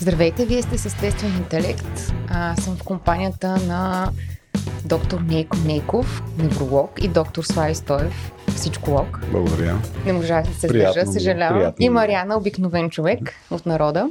Здравейте, вие сте с естествен интелект. Аз съм в компанията на доктор Нейко Нейков, невролог и доктор Слави Стоев, всичколог. Благодаря. Не можах да се сдържа, съжалявам. И Мариана, обикновен човек от народа.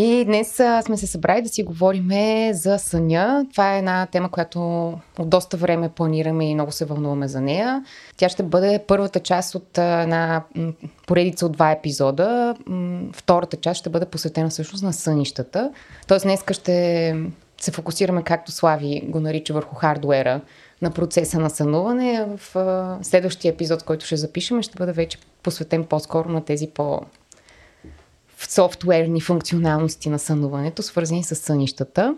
И днес сме се събрали да си говорим за съня. Това е една тема, която от доста време планираме и много се вълнуваме за нея. Тя ще бъде първата част от една поредица от два епизода. Втората част ще бъде посветена всъщност на сънищата. Тоест днес ще се фокусираме, както Слави го нарича, върху хардуера на процеса на сънуване. В следващия епизод, който ще запишем, ще бъде вече посветен по-скоро на тези по софтуерни функционалности на сънуването, свързани с сънищата.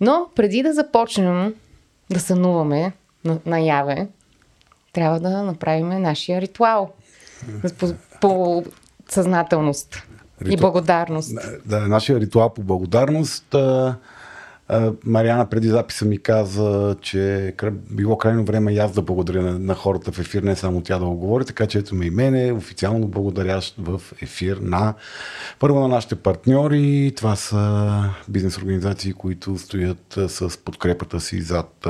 Но преди да започнем да сънуваме наяве, трябва да направим нашия ритуал по, по съзнателност Риту... и благодарност. Да, нашия ритуал по благодарност. А Мариана преди записа ми каза, че било крайно време и аз да благодаря на, на хората в ефир, не само тя да го говори, така че ето ме и мене, официално благодарящ в ефир на първо на нашите партньори. Това са бизнес организации, които стоят с подкрепата си зад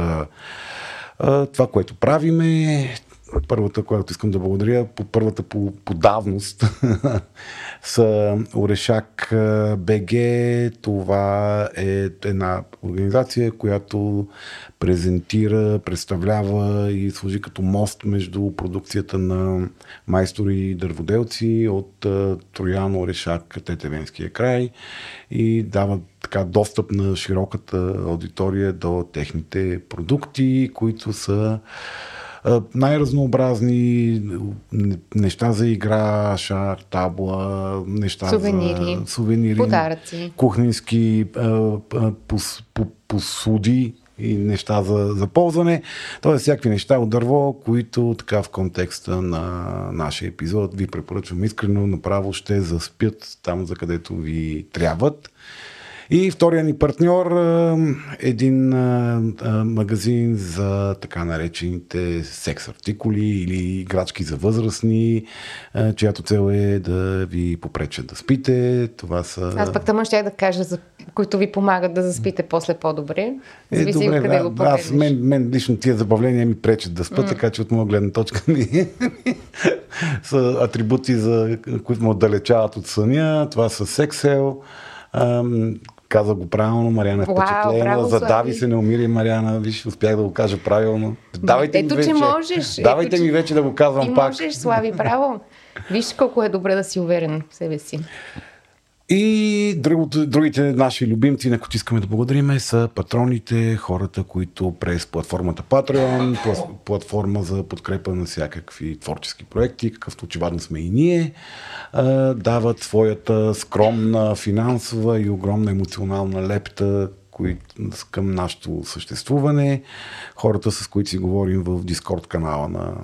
това, което правиме първата, която искам да благодаря, по първата по, по давност са Орешак БГ. Това е една организация, която презентира, представлява и служи като мост между продукцията на майстори и дърводелци от Троян, Орешак, Тетевенския край и дава така достъп на широката аудитория до техните продукти, които са най-разнообразни неща за игра, шах, табла, неща сувенири, за сувенири, подаръци, кухненски пос, посуди и неща за, за ползване. Тоест всякакви неща от дърво, които така в контекста на нашия епизод ви препоръчвам искрено, направо ще заспят там, за където ви трябват. И втория ни партньор, един магазин за така наречените секс артикули или играчки за възрастни, чиято цел е да ви попречат да спите. Това са... Аз пък тъмън ще да кажа, за които ви помагат да заспите после по-добре. Е, Зависи е, добре, къде да, го погледнеш. Аз, мен, мен лично тия забавления ми пречат да спа, mm. така че от моя гледна точка ми са атрибути, за, които му отдалечават от съня. Това са сексел, каза го правилно, Мариана е впечатлена. Задави се, не умири Мариана. Виж, успях да го кажа правилно. Давайте Ето, ми вече. че можеш. Давайте Ето, ми вече да го казвам ти пак. можеш, Слави, право. Виж колко е добре да си уверен в себе си. И другите наши любимци, на които искаме да благодарим, са патроните, хората, които през платформата Patreon, платформа за подкрепа на всякакви творчески проекти, какъвто очевидно сме и ние, дават своята скромна финансова и огромна емоционална лепта към нашето съществуване. Хората, с които си говорим в Дискорд канала на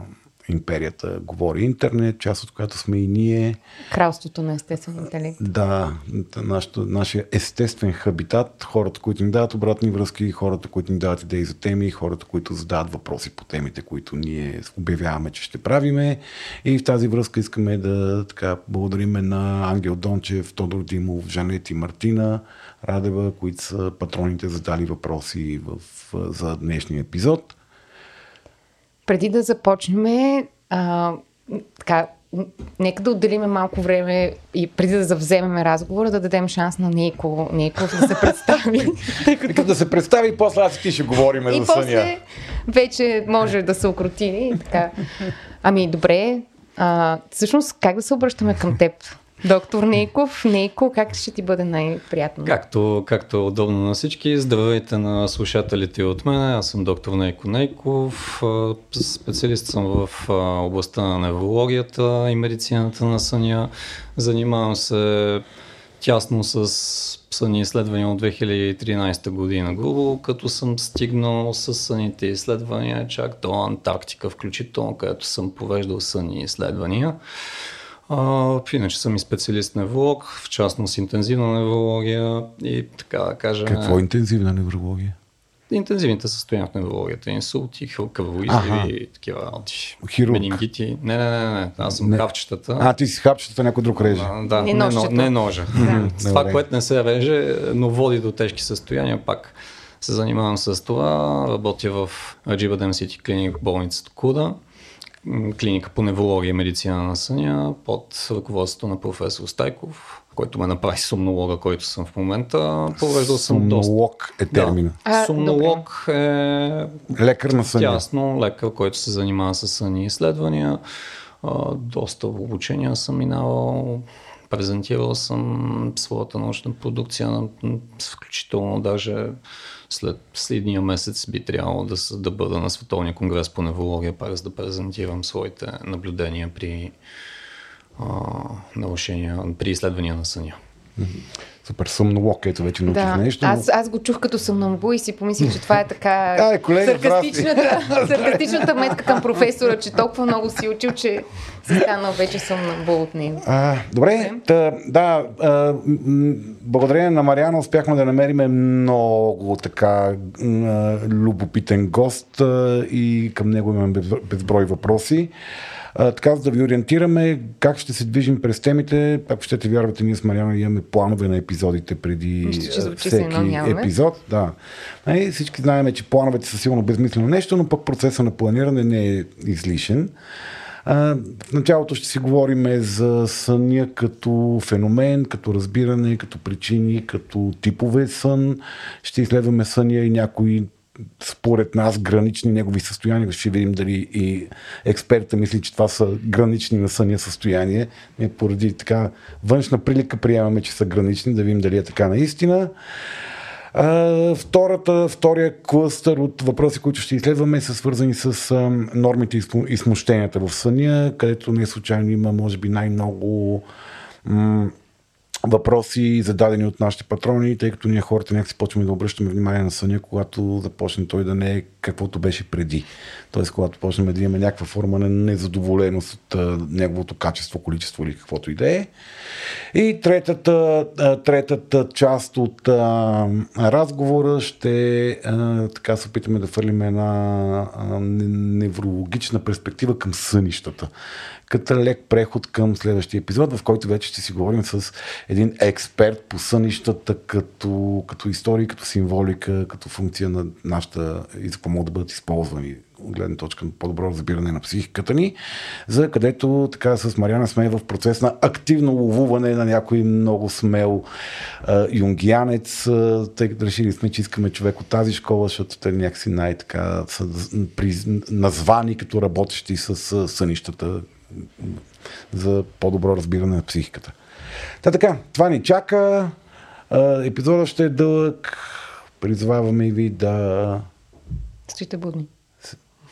империята говори интернет, част от която сме и ние. Кралството на естествен интелект. Да, нашото, нашия естествен хабитат, хората, които ни дават обратни връзки, хората, които ни дават идеи за теми, хората, които задават въпроси по темите, които ние обявяваме, че ще правиме. И в тази връзка искаме да така, благодариме на Ангел Дончев, Тодор Димов, Жанет и Мартина Радева, които са патроните задали въпроси в, за днешния епизод преди да започнем, а, така, нека да отделиме малко време и преди да завземем разговора, да дадем шанс на Нико, Нико да се представи. Нека да се представи и после аз и ти ще говорим и за съня. после вече може да се окрути. Така. Ами добре, а, всъщност как да се обръщаме към теб? Доктор Нейков, Нейко, как ще ти бъде най-приятно? Както, както е удобно на всички. Здравейте на слушателите от мен. Аз съм доктор Нейко Нейков. Специалист съм в областта на неврологията и медицината на съня. Занимавам се тясно с съни изследвания от 2013 година грубо, като съм стигнал с съните изследвания чак до Антарктика, включително където съм повеждал съни изследвания. А, иначе съм и специалист невролог, в частност интензивна неврология и така да кажа... Какво е интензивна неврология? Интензивните състояния в неврологията, инсулти, кръвоизливи и такива работи. Хирург. Менингити. Не, не, не, не, аз съм Не. хапчетата. А, ти си хапчета, някой друг реже. А, да, Не не, но, не ножа. Да. Това, което не се реже, но води до тежки състояния, пак се занимавам с това. Работя в Аджиба Дем Сити клиник болницата Куда, клиника по неврология и медицина на съня, под ръководството на професор Стайков, който ме направи сомнолога, който съм в момента. Провеждал съм доста. Сомнолог е термина. А, Сомнолог е Лекар на съня. Тясно, лекар, който се занимава с съни изследвания. Доста обучения съм минавал. Презентирал съм своята научна продукция, включително даже след следния месец би трябвало да, да бъда на Световния конгрес по неврология, пак за да презентирам своите наблюдения при а, нарушения, при изследвания на съня. Супер сомнолог, ето вече научих Да, нещо. аз, аз го чух като съмнамбу и си помислих, че това е така Ай, колега, саркастичната, саркастичната метка към професора, че толкова много си учил, че си станал вече съмнамбу от него. А, добре, та, да, а, благодарение на Мариана успяхме да намерим много така м, любопитен гост а, и към него имаме без- безброй въпроси. А, така, за да ви ориентираме как ще се движим през темите, ако ще те вярвате, ние с Мариана имаме планове на епизодите преди едно всеки епизод. Да. Нали, всички знаем, че плановете са силно безмислено нещо, но пък процеса на планиране не е излишен. А, в началото ще си говорим за съня като феномен, като разбиране, като причини, като типове сън. Ще изследваме съня и някои според нас гранични негови състояния. Ще видим дали и експерта мисли, че това са гранични на съня състояния. Ние поради така външна прилика приемаме, че са гранични, да видим дали е така наистина. А, втората, втория клъстър от въпроси, които ще изследваме, са свързани с а, нормите и смущенията в съня, където не случайно има, може би, най-много м- въпроси, зададени от нашите патрони, тъй като ние хората някакси почваме да обръщаме внимание на съня, когато започне той да не е каквото беше преди. Тоест, когато почнем да имаме някаква форма на незадоволеност от а, неговото качество, количество или каквото и да е. И третата, а, третата част от а, разговора ще а, така се опитаме да фърлим една а, не- неврологична перспектива към сънищата. Като лек преход към следващия епизод, в който вече ще си говорим с един експерт по сънищата като, като история, като символика, като функция на нашата и за какво могат да бъдат използвани от гледна точка на по-добро разбиране на психиката ни, за където така с Мариана сме в процес на активно ловуване на някой много смел а, юнгиянец, а, тъй като решили сме, че искаме човек от тази школа, защото те някакси най-така са при, названи като работещи с сънищата за по-добро разбиране на психиката. Та така, това ни чака. Епизодът ще е дълъг. Призваваме и ви да Стоите будни.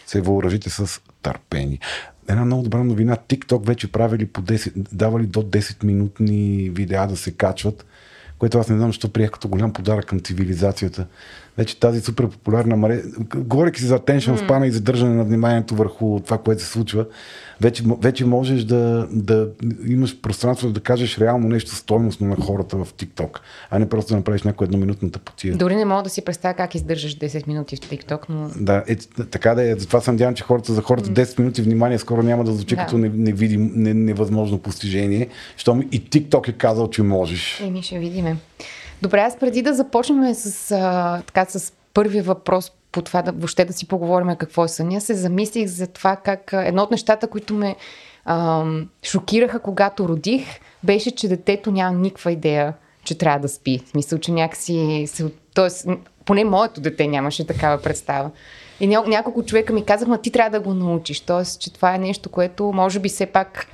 се въоръжите с търпение. Една много добра новина. TikTok вече правили по 10, давали до 10 минутни видеа да се качват, което аз не знам, защо приех като голям подарък към цивилизацията. Вече тази супер популярна маре... Говорейки си за attention span и задържане на вниманието върху това, което се случва, вече, вече можеш да, да имаш пространство да кажеш реално нещо стойностно на хората в TikTok, а не просто да направиш някоя едноминутна тъпотия. Дори не мога да си представя как издържаш 10 минути в TikTok, но Да, е, така да е. Затова съм надявам, че хората за хората 10 минути внимание скоро няма да звучи Да. като не- невидим, не, невъзможно постижение, щом и TikTok е казал, че можеш. Еми, ще видиме. Добре, аз преди да започнем с, а, така, с първи въпрос по това да въобще да си поговорим какво е съня, се замислих за това как едно от нещата, които ме а, шокираха, когато родих, беше, че детето няма никаква идея, че трябва да спи. Смисъл, че някакси... Се, тоест, поне моето дете нямаше такава представа. И ня, няколко човека ми казаха, ма ти трябва да го научиш. Тоест, че това е нещо, което може би все пак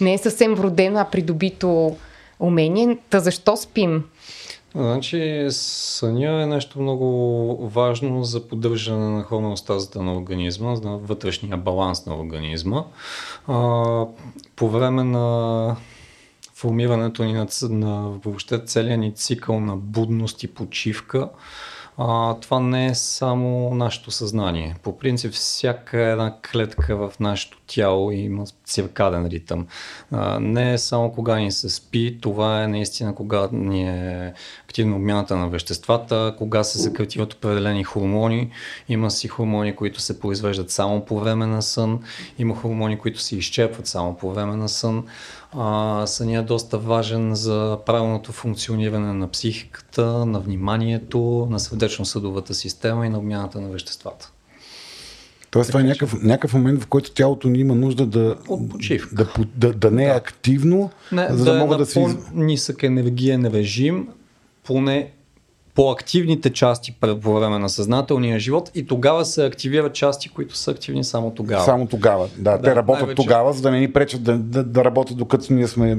не е съвсем вродено, а придобито умение. Та защо спим? Значи съня е нещо много важно за поддържане на хомеостазата на организма, на вътрешния баланс на организма. А, по време на формирането ни на, на въобще целият ни цикъл на будност и почивка, а, това не е само нашето съзнание. По принцип, всяка една клетка в нашето тяло има циркаден ритъм. А, не е само кога ни се спи, това е наистина кога ни е активна обмяната на веществата, кога се съкративат определени хормони. Има си хормони, които се произвеждат само по време на сън, има хормони, които се изчерпват само по време на сън. А, съня е доста важен за правилното функциониране на психиката, на вниманието, на сърдечно-съдовата система и на обмяната на веществата. Тоест, това е някакъв, някакъв момент, в който тялото ни има нужда да, да, да, да не е да. активно, не, за да, да могат е да се. По-нисък енергиен режим, поне по-активните части по време на съзнателния живот и тогава се активират части, които са активни само тогава. Само тогава, да. да те работят най-вече... тогава, за да не ни пречат да, да, да работят докато ние сме...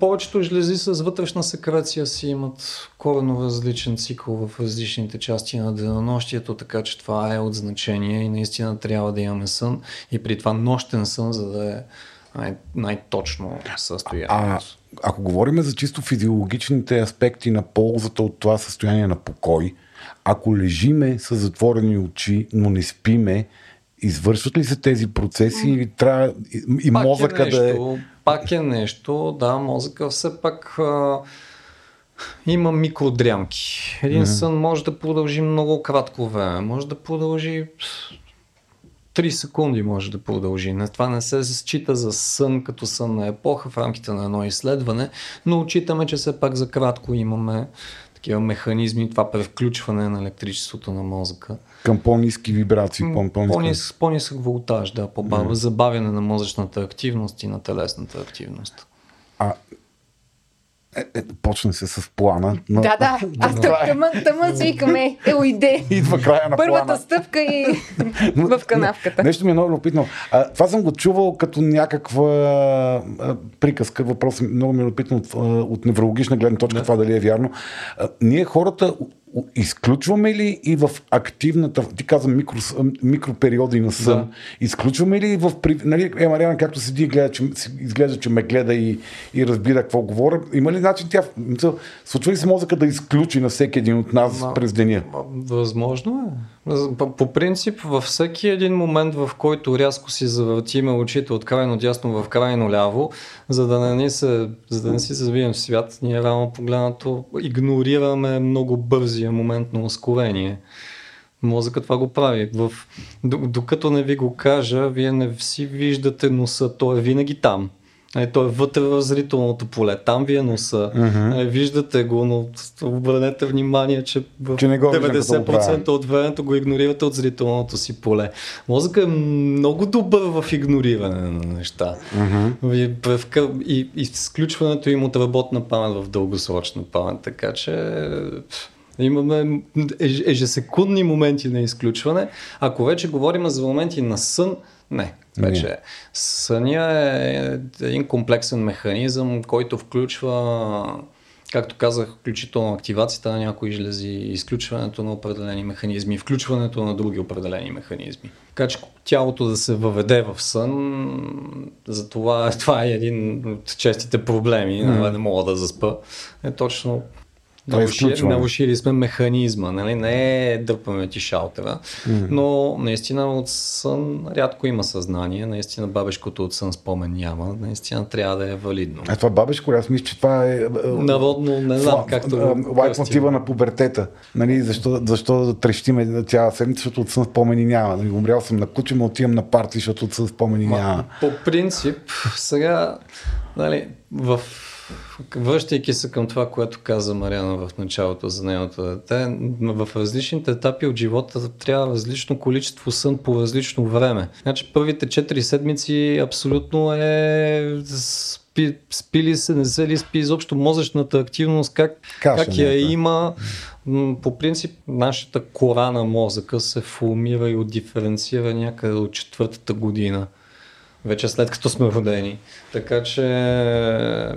Повечето жлези с вътрешна секреция си имат корено различен цикъл в различните части на денонощието, така че това е от значение и наистина трябва да имаме сън и при това нощен сън, за да е най- най-точно състояние. А, ако говорим за чисто физиологичните аспекти на ползата от това състояние на покой, ако лежиме с затворени очи, но не спиме, извършват ли се тези процеси или трябва и пак е мозъка е нещо, да е... Пак е нещо, да, мозъка все пак а, има микродрямки. Един mm-hmm. сън може да продължи много кратко време, може да продължи 3 секунди може да продължи. Това не се счита за сън като сън на епоха в рамките на едно изследване, но отчитаме, че все пак за кратко имаме такива механизми, това превключване на електричеството на мозъка. Към по-низки вибрации, по-нисък, по-нисък, волтаж, да, по-бавно, mm. забавяне на мозъчната активност и на телесната активност. А е, е, почна се с плана. Но... Да, да. Аз тъмън, тъмън свикаме. Ел иде. Идва края на Първата плана. стъпка и в канавката. Нещо ми е много любопитно. А, това съм го чувал като някаква а, приказка. Въпрос много ми е любопитно от, от неврологична гледна точка, да. това дали е вярно. А, ние хората изключваме ли и в активната, ти казвам микро, микропериоди на сън, да. изключваме ли в, нали, е Мариана както седи и гледа, че, изглежда, че ме гледа и, и разбира какво говоря, има ли начин тя, случва ли се мозъка да изключи на всеки един от нас Ма, през деня? Възможно е. По, принцип, във всеки един момент, в който рязко си завъртиме очите от крайно дясно в крайно ляво, за да не, се, за да не си завием свят, ние рано погледнато игнорираме много бързия момент на ускорение. Мозъкът това го прави. В, докато не ви го кажа, вие не си виждате носа, той е винаги там. Е, той е вътре в зрителното поле. Там ви е носа. Mm-hmm. Е, виждате го, но обърнете внимание, че, в че не 90% от времето го игнорирате от зрителното си поле. Мозъкът е много добър в игнориране на неща. Mm-hmm. И, и изключването им от работна памет в дългосрочна памет. Така че имаме ежесекундни моменти на изключване. Ако вече говорим за моменти на сън, не. Вече съня е един комплексен механизъм, който включва както казах, включително активацията на някои жлези, изключването на определени механизми, включването на други определени механизми. Така че тялото да се въведе в сън, за това, това е един от честите проблеми, mm. не мога да заспа, е точно Наушили, наушили сме механизма, нали? не е дърпаме ти шалтера, mm-hmm. но наистина от сън рядко има съзнание, наистина бабешкото от сън спомен няма, наистина трябва да е валидно. А това бабешко, аз мисля, че това е... Народно, не знам както... Лайк мотива на пубертета, нали? защо, защо да трещиме цяла седмица, защото от сън спомени няма. Нали? Умрял съм на куче, но отивам на парти, защото от сън спомени няма. По принцип, сега нали, в Връщайки се към това, което каза Мариана в началото за нейното дете, в различните етапи от живота трябва различно количество сън по различно време. Значи първите 4 седмици абсолютно е спи, спи ли се, не се ли спи изобщо мозъчната активност, как, Каша, как я не, има. По принцип, нашата кора на мозъка се формира и отдиференцира някъде от четвъртата година вече след като сме родени. Така че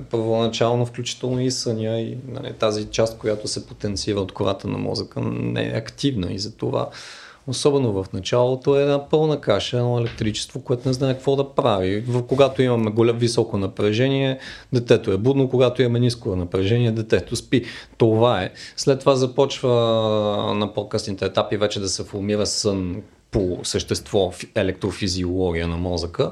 първоначално, включително и съня и нали, тази част, която се потенцира от кората на мозъка, не е активна и затова особено в началото, е една пълна каша, едно електричество, което не знае какво да прави. Когато имаме голям високо напрежение, детето е будно, когато имаме ниско напрежение, детето спи. Това е. След това започва на по-късните етапи вече да се формира сън по същество електрофизиология на мозъка.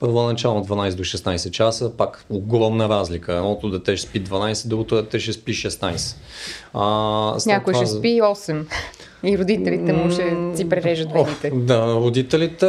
Първоначално 12 до 16 часа, пак огромна разлика. Едното дете ще спи 12, другото дете ще спи 16. А, Някой това... ще спи 8. И родителите му ще си прережат вените. Да, родителите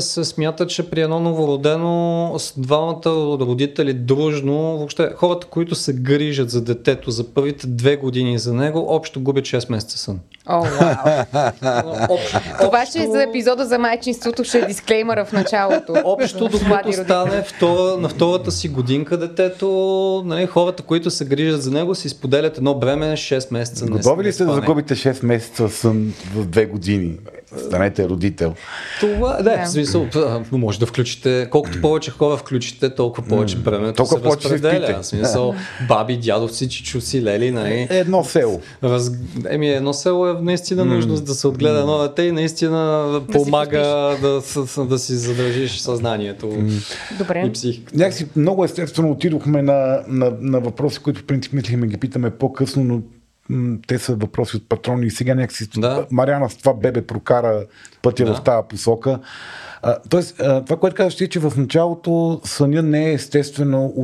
се смятат, че при едно новородено с двамата родители дружно, въобще хората, които се грижат за детето за първите две години за него, общо губят 6 месеца сън. О, вау. Това ще е за епизода за майчинството, ще е дисклеймъра в началото. Общо, докато стане втора, на втората си годинка детето, нали, хората, които се грижат за него, си споделят едно бреме 6 месеца. Готови ли сте да загубите 6 месеца сън в 2 години? Станете родител. Това, да, да. в смисъл, може да включите, колкото повече хора включите, толкова повече времето толкова се повече разпределя. В смисъл, баби, дядовци, чичуци, лели, нали? Едно село. Раз... Еми, едно село е наистина нужно да се отгледа едно дете и наистина да помага да, да, да си задържиш съзнанието Добре. и психиката. Някакси много естествено отидохме на, на, на въпроси, които в принцип мислихме ги питаме по-късно, но те са въпроси от патрони и сега някакси да. Мариана с това бебе прокара пътя да. в тази посока. А, тоест, а, това, което казваш ти, е, че в началото съня не е естествено,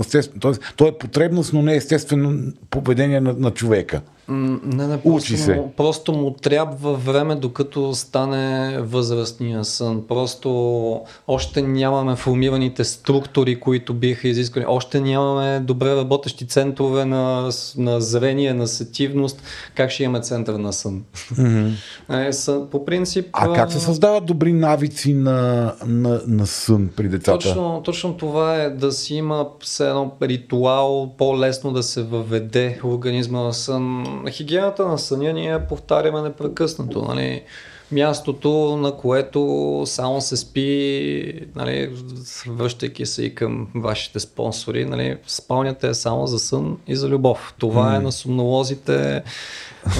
естествено тоест, то е потребност, но не е естествено поведение на, на човека. Не, не, Учи се. Му, просто му трябва време, докато стане възрастния сън. Просто още нямаме формираните структури, които биха изискали. Още нямаме добре работещи центрове на, на зрение, на сетивност. Как ще имаме център на сън? Mm-hmm. Е, сън по принцип... А как се създават добри навици на, на, на сън при децата? Точно, точно това е да си има все едно ритуал, по-лесно да се въведе организма на сън хигиената на съня ние повтаряме непрекъснато. Нали? Мястото, на което само се спи, нали, връщайки се и към вашите спонсори, нали, спалнята е само за сън и за любов. Това mm. е на сумнолозите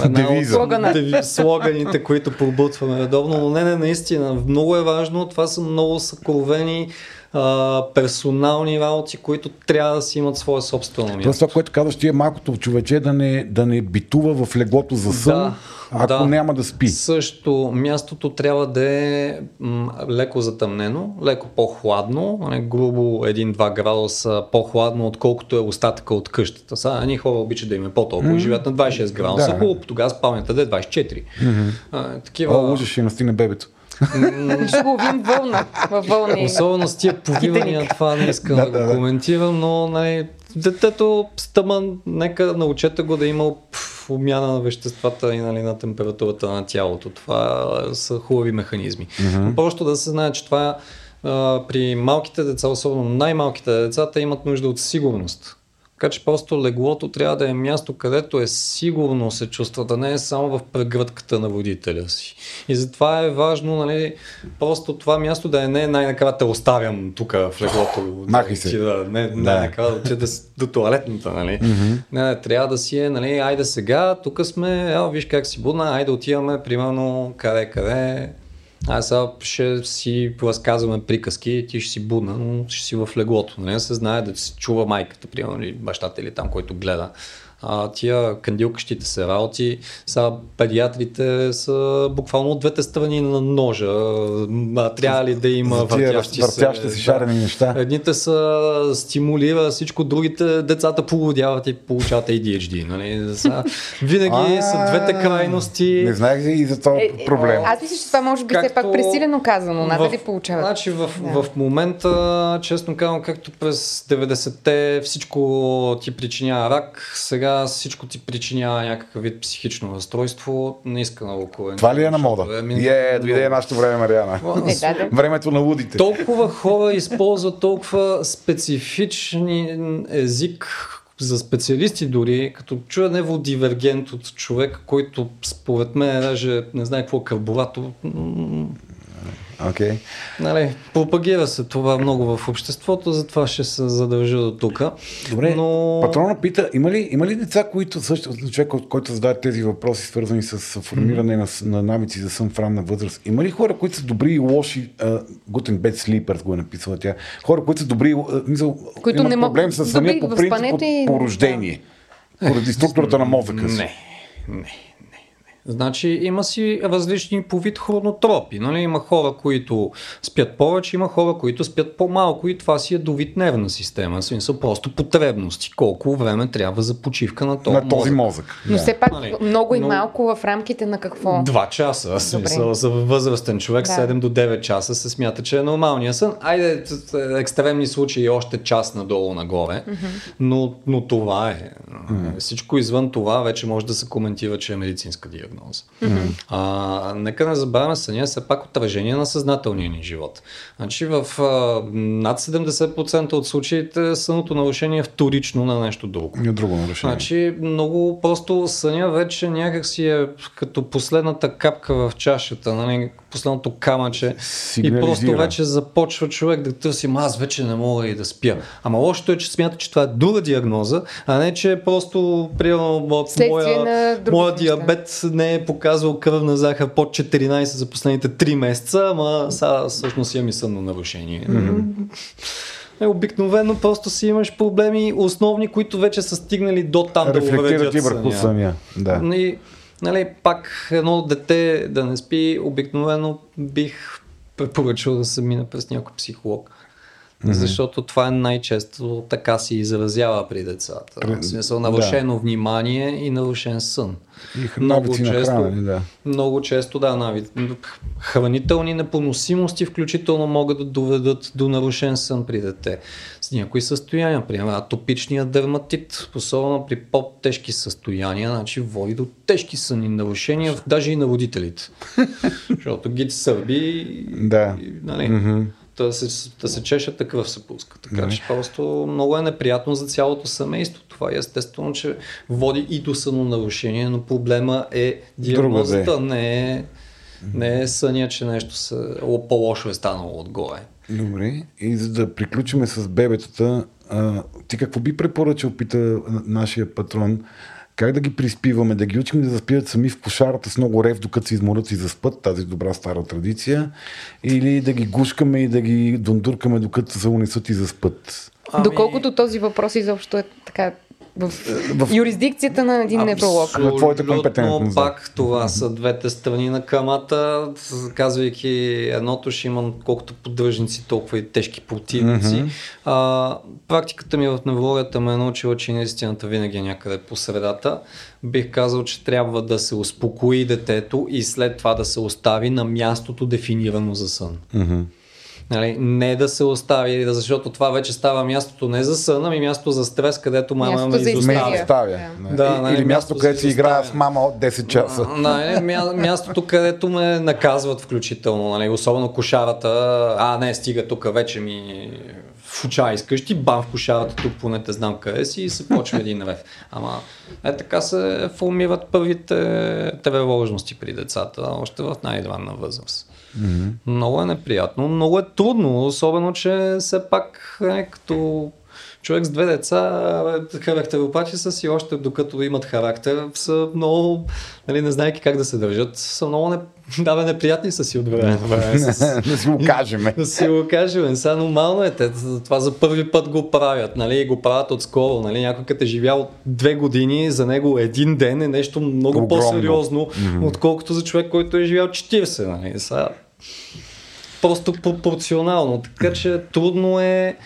една от слоганите, които пробутваме редовно, но не, не, наистина, много е важно, това са много съкровени а, персонални работи, които трябва да си имат свое собствено място. Това, което казваш, ти е малкото човече да не, да не битува в леглото за сън, да, ако да. няма да спи. Също мястото трябва да е м- леко затъмнено, леко по-хладно, не грубо 1-2 градуса по-хладно, отколкото е остатъка от къщата. Сега едни хора обичат да им е по-толкова mm-hmm. живеят на 26 градуса, да. хубаво, тогава спалнята да е 24. Mm-hmm. А, такива... О, ще настигне бебето. Ще ловим вълна. Във вълни. Особено с тия повивания, това не искам да, да, да, коментирам, но нали, детето стъман, нека научете го да има обмяна на веществата и нали, на температурата на тялото. Това са хубави механизми. Mm-hmm. Просто да се знае, че това при малките деца, особено най-малките деца, те имат нужда от сигурност. Така че просто леглото трябва да е място, където е сигурно се чувства, да не е само в прегръдката на водителя си. И затова е важно, нали, просто това място да е не най-накрая те оставям тук в леглото. Махай се. Да, не, не да. да до туалетната, нали. Mm-hmm. Не, не, трябва да си е, нали, айде сега, тук сме, ел, виж как си будна, айде отиваме, примерно, къде, къде, аз сега ще си разказваме приказки, ти ще си будна, но ще си в леглото. Нали? се знае да се чува майката, примерно, или бащата или там, който гледа а, тия кандилкащите се работи, сега педиатрите са буквално от двете страни на ножа. А, трябва ли да има въртящи, въртящи се, шарени да. неща? Едните са стимулира всичко, другите децата полудяват и получават ADHD. Нали? Сега, винаги са двете крайности. Не знаех и за това е, проблем. Аз мисля, че това може би все пак пресилено казано. Надали получават. Значи в, да. в момента, честно казвам, както през 90-те всичко ти причинява рак, сега всичко ти причинява някакъв вид психично разстройство, не иска много коментирам. Това ли е на мода? Е, ми... Е, дойде нашето време, Мариана. Е, Времето на лудите. Толкова хора използват толкова специфични език, за специалисти дори, като чуя неводивергент от човек, който според мен даже не знае какво е карбуратор, Okay. Нали, пропагира се това много в обществото, затова ще се задържа до тук. Добре, но... патрона пита, има ли, има ли деца, които също, човек, който зададе тези въпроси, свързани с формиране mm-hmm. на, на навици за сън в ранна възраст, има ли хора, които са добри и лоши, Гутен Бет Слипърс го е написала тя, хора, които са добри, мисъл, които имат не проблем с съня по принцип и... по рождение, да. поради структурата на мозъка си? Не, не. Значи има си различни по вид хронотропи. Нали? Има хора, които спят повече, има хора, които спят по-малко и това си е до вид нервна система. Смисъл просто потребности. Колко време трябва за почивка на този, на този мозък. мозък. Но все пак нали? много и Но... малко в рамките на какво? Два часа. Смисъл, за възрастен човек да. 7 до 9 часа се смята, че е нормалния сън. Айде, екстремни случаи още час надолу нагоре. Mm-hmm. Но, но това е. Mm-hmm. Всичко извън това вече може да се коментира, че е медицинска диагноза диагноза. Mm-hmm. А, нека не забравяме, съня все пак отражение на съзнателния ни живот. Значи в а, над 70% от случаите съното нарушение е вторично на нещо друго. И друго нарушение. Значи много просто съня вече някак си е като последната капка в чашата, нали, последното камъче и просто вече започва човек да търси, аз вече не мога и да спя. Ама лошото е, че смята, че това е друга диагноза, а не, че е просто примерно моя, моя диабет не е показвал кръвна захар под 14 за последните 3 месеца, ама сега всъщност имам и сънно нарушение. Mm-hmm. Е, обикновено просто си имаш проблеми основни, които вече са стигнали до там да увредят върху съня. Да. И, нали, пак едно дете да не спи, обикновено бих препоръчал да се мине през някой психолог. Mm-hmm. Защото това е най-често така се изразява при децата. При... В смисъл нарушено да. внимание и нарушен сън. И много често, хранени, да. много често, да, нави... хранителни непоносимости включително могат да доведат до нарушен сън при дете. С някои състояния, примерно атопичният дерматит, особено при по-тежки състояния, значи води до тежки сънни нарушения, даже и на родителите. Защото ги сърби да. и, нали, mm-hmm да се, да се чеше такъв се пуска. Така че просто много е неприятно за цялото семейство. Това е естествено, че води и до сънонарушение, но проблема е диагнозата, не е, не е съня, че нещо се, по-лошо е станало отгоре. Добре, и за да приключиме с бебетата, а, ти какво би препоръчал, пита нашия патрон, как да ги приспиваме, да ги учим да заспиват сами в кошарата с много рев, докато се изморят и заспът, тази добра стара традиция, или да ги гушкаме и да ги дундуркаме, докато се унесат и заспът? Ами... Доколкото този въпрос изобщо е така в, в юрисдикцията на един невролог. На твоята компетентност. Пак това са двете страни на камата, казвайки едното ще имам колкото поддръжници, толкова и тежки противници. Mm-hmm. А, практиката ми в неврологията ме е научила, че истината винаги е някъде по средата. Бих казал, че трябва да се успокои детето и след това да се остави на мястото дефинирано за сън. Mm-hmm. Нали, не да се остави, защото това вече става мястото не за сън, ами място за стрес, където мама ме изоставя. изоставя. Да. Да, нали, Или място, където си играя с мама от 10 часа. Нали, мя, мястото, където ме наказват включително, нали, особено кошарата, а не, стига тук, вече ми в оча изкъщи, бам в кошарата, тук поне те знам къде си и се почва един рев. Ама е така се формират първите тревожности при децата, още в най-ранна възраст. Mm-hmm. Много е неприятно, много е трудно, особено, че все пак е, като човек с две деца, характеропати са си още докато имат характер, са много, нали, не знаеки как да се държат, са много не, да, бе, неприятни са си от време да си го кажем. да си го кажем. Сега нормално е, те, това за първи път го правят, нали, и го правят отскоро, нали, някой като е живял две години, за него един ден е нещо много Огромно. по-сериозно, mm-hmm. отколкото за човек, който е живял 40, нали, сега просто пропорционално, така че трудно е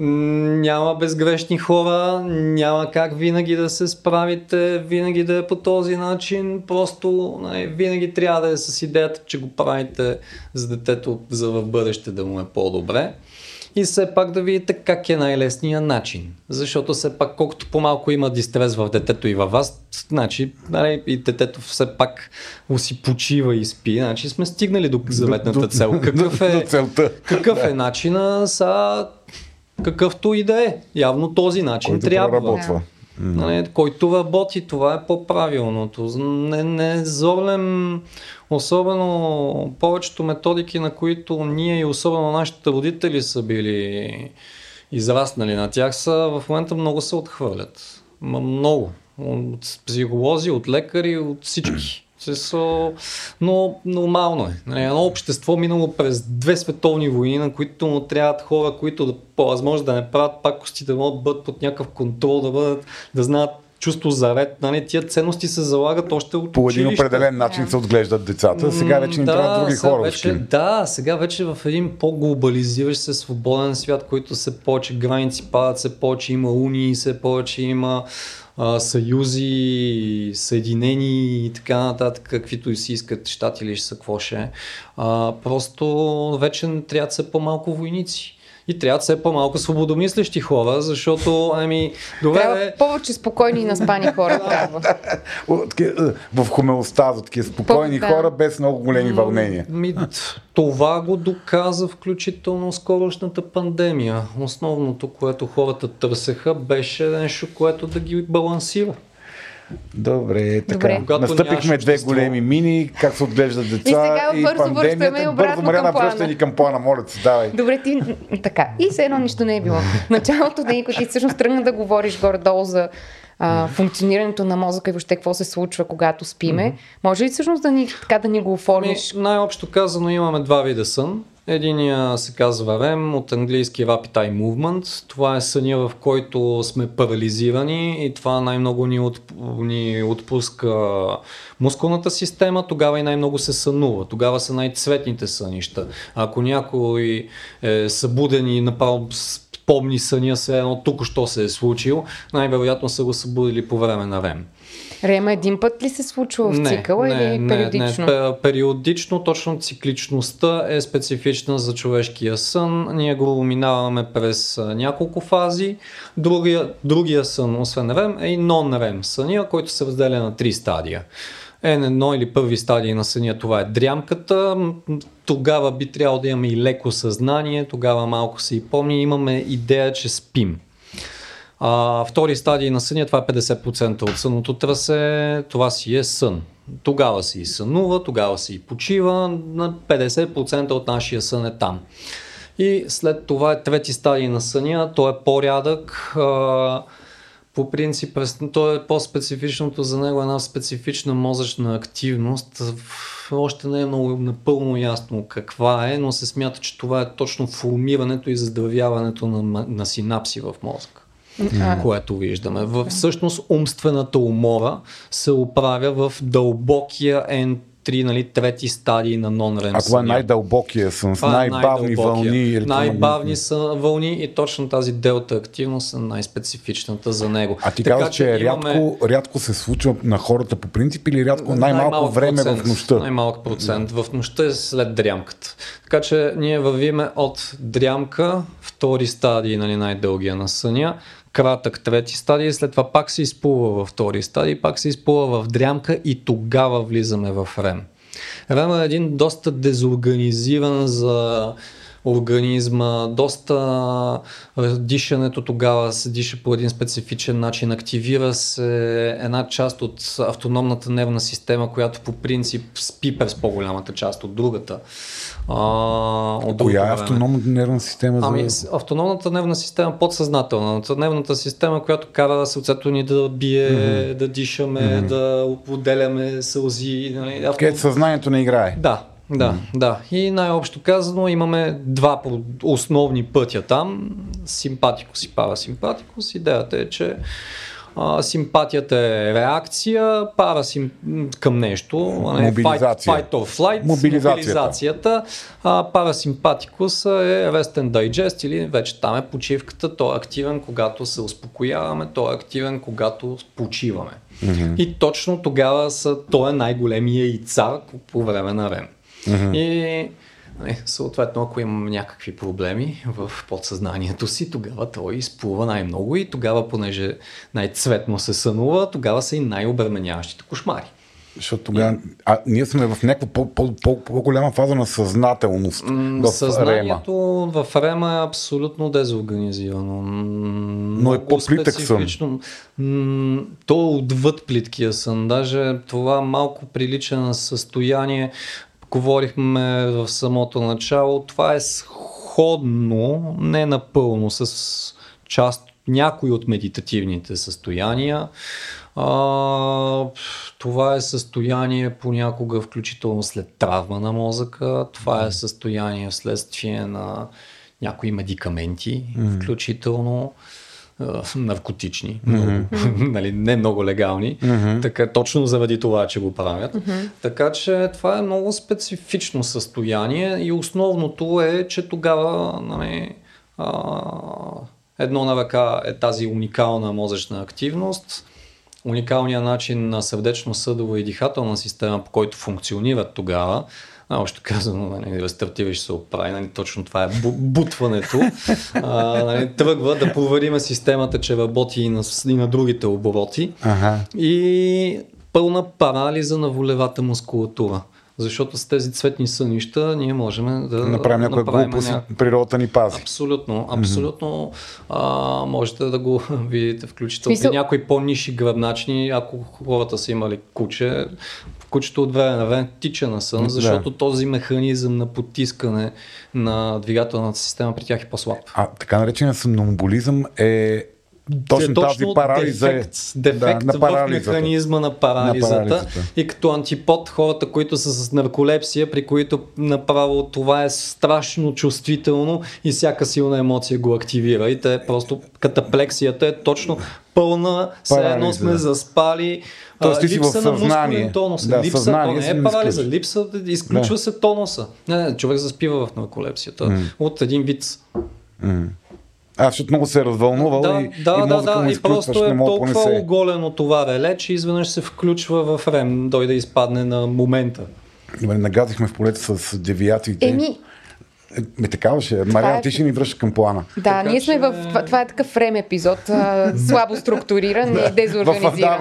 няма безгрешни хора, няма как винаги да се справите, винаги да е по този начин, просто не, нали, винаги трябва да е с идеята, че го правите за детето за в бъдеще да му е по-добре. И все пак да видите как е най-лесният начин. Защото все пак колкото по-малко има дистрес в детето и във вас, значи нали, и детето все пак си почива и спи, значи сме стигнали до заветната цел. Какъв е, какъв е начина са какъвто и да е. Явно този начин Който трябва. Проработва. Нали, който работи, това е по-правилното. Не, не зорлем особено повечето методики, на които ние и особено нашите родители са били израснали на тях, са в момента много се отхвърлят. Много. От психолози, от лекари, от всички. Са, но нормално е. Нали, едно общество минало през две световни войни, на които му трябват хора, които да, по възможност да не правят пакости, да могат да бъдат под някакъв контрол, да, бъдат, да знаят чувство за ред. Нали, тия ценности се залагат още от По един училище. определен начин се отглеждат децата. Сега вече ни да, трябват други хора. Вече, да, сега вече в един по-глобализиращ се свободен свят, който се повече граници падат, се повече има унии, се повече има съюзи, съединени и така нататък, каквито и си искат щати или ще са какво ще е. Просто вече трябва да са по-малко войници. И трябва са по-малко свободомислещи хора, защото, ами, добре, Трябва повече спокойни и наспани хора трябва. Е, В хомеостаза, такива спокойни По- да. хора без много големи вълнения. Ми, това го доказа включително скорошната пандемия. Основното, което хората търсеха, беше нещо, което да ги балансира. Добре, така. Добре. Когато Настъпихме две големи мини, как се отглеждат деца. И сега бързо пандемията. връщаме обратно Бързо, плана. връщай ни към плана, моля се, давай. Добре, ти така. И все едно нищо не е било. Началото да ти всъщност тръгна да говориш горе-долу за а, функционирането на мозъка и въобще какво се случва, когато спиме. Може ли всъщност да ни, така да ни го оформиш? Ами, най-общо казано имаме два вида сън. Единия се казва REM, от английски Rapid Eye Movement. Това е съня, в който сме парализирани и това най-много ни, от, ни отпуска мускулната система, тогава и най-много се сънува. Тогава са най-цветните сънища. Ако някой е събуден и направо с- помни съня се едно тук що се е случил, най-вероятно са го събудили по време на REM. Рема един път ли се случва в цикъла или периодично? Не, Пе- периодично, точно цикличността е специфична за човешкия сън. Ние го минаваме през няколко фази. Другия, другия сън, освен REM, е и non-REM съня, който се разделя на три стадия. N1 или първи стадий на съня, това е дрямката. Тогава би трябвало да имаме и леко съзнание, тогава малко се и помни. Имаме идея, че спим. А, втори стадий на съня, това е 50% от сънното трасе, това си е сън. Тогава си и сънува, тогава си и почива, на 50% от нашия сън е там. И след това е трети стадий на съня, той е по-рядък. А, по принцип, то е по-специфичното за него, една специфична мозъчна активност. Още не е много напълно ясно каква е, но се смята, че това е точно формирането и заздравяването на, на синапси в мозъка А, което виждаме. В всъщност умствената умора се оправя в дълбокия N3, нали, трети стадий на non-REM А това е най-дълбокия сън, с е най-бавни вълни. електромагнитни. Най-бавни са вълни и точно тази делта активност е най-специфичната за него. А ти казваш, че имаме рядко, рядко се случва на хората по принцип или рядко най-малко най-малък време процент, в нощта? Най-малък процент. В нощта е след дрямката. Така че ние вървиме от дрямка, втори стадий, нали, най-дългия на съня, кратък трети стадий, след това пак се изплува във втори стадий, пак се изплува в дрямка и тогава влизаме в рем. Рем е един доста дезорганизиран за организма, доста дишането тогава се диша по един специфичен начин, активира се една част от автономната нервна система, която по принцип спи през по-голямата част от другата. А, от Коя е автономната нервна система? Ами, за... с- автономната нервна система, подсъзнателната нервната система, която кара сърцето ни да бие, mm-hmm. да дишаме, mm-hmm. да отделяме сълзи. Нали, авто- Където съзнанието не играе. да, да, да. И най-общо казано имаме два основни пътя там. Симпатикус и парасимпатикус. Идеята е, че а, симпатията е реакция, парасим към нещо. а не. Fight, fight or flight. Мобилизацията. мобилизацията. А, парасимпатикус е rest and digest или вече там е почивката. Той е активен, когато се успокояваме, той е активен, когато почиваме. Mm-hmm. И точно тогава са, той е най-големия и цар по време на рем. Mm-hmm. И нали, съответно, ако имам някакви проблеми в подсъзнанието си, тогава той изплува най-много и тогава, понеже най-цветно се сънува, тогава са и най-обременяващите кошмари. Защото тогава. А ние сме в някаква по, по, по, по-голяма фаза на съзнателност. В Рема. Съзнанието в Рема е абсолютно дезорганизирано. Но е по-плитък сън. То е отвъд плиткия сън. Даже това малко прилича на състояние. Говорихме в самото начало. Това е сходно, не напълно, с част някои от медитативните състояния. А, това е състояние понякога, включително след травма на мозъка. Това е състояние вследствие на някои медикаменти, mm-hmm. включително наркотични, mm-hmm. много, нали, не много легални, mm-hmm. така, точно заради това, че го правят. Mm-hmm. Така че това е много специфично състояние и основното е, че тогава нали, а, едно на ръка е тази уникална мозъчна активност, уникалният начин на сърдечно-съдова и дихателна система, по който функционират тогава, а, още казано, нали, рестартираш се оправи, нали, точно това е бу- бутването. А, нали, тръгва да провериме системата, че работи и на, и на другите обороти. Ага. И пълна парализа на волевата мускулатура. Защото с тези цветни сънища ние можем да Направим някоя направим глупост, ня- природата ни пази. Абсолютно, абсолютно. А, можете да го видите включително Смисъл- при някои по-ниши гръбначни, ако хората са имали куче, кучето от време на време тича на сън, Да. защото този механизъм на потискане на двигателната система при тях е по-слаб. А така наречения съмномболизъм е точно, тази парализа. е- дефект, дефект да, на в механизма на парализата. На парализата. И като антипод хората, които са с нарколепсия, при които направо това е страшно чувствително и всяка силна емоция го активира. И те просто катаплексията е точно пълна, все едно сме заспали. Тоест ти си в липса на съзнание. мускулен тонус. Да, липса, съзнание то не е парализа, липса, изключва Да. се тонуса. Не, не, човек заспива в нарколепсията. От един вид А, защото много се е развълнувал да, и, да, и да, мозъка да, му и изключваш, просто не е да толкова понесе. това реле, че изведнъж се включва в рем, дойде да изпадне на момента. Добре, нагазихме в полето с девиациите. Еми, Е, Ме такава ще. е. Мариана, е- ти ще ни връща към плана. да, Така ние сме че- в... Това, това е такъв рем епизод, слабо структуриран и В, да, дезорганизиран.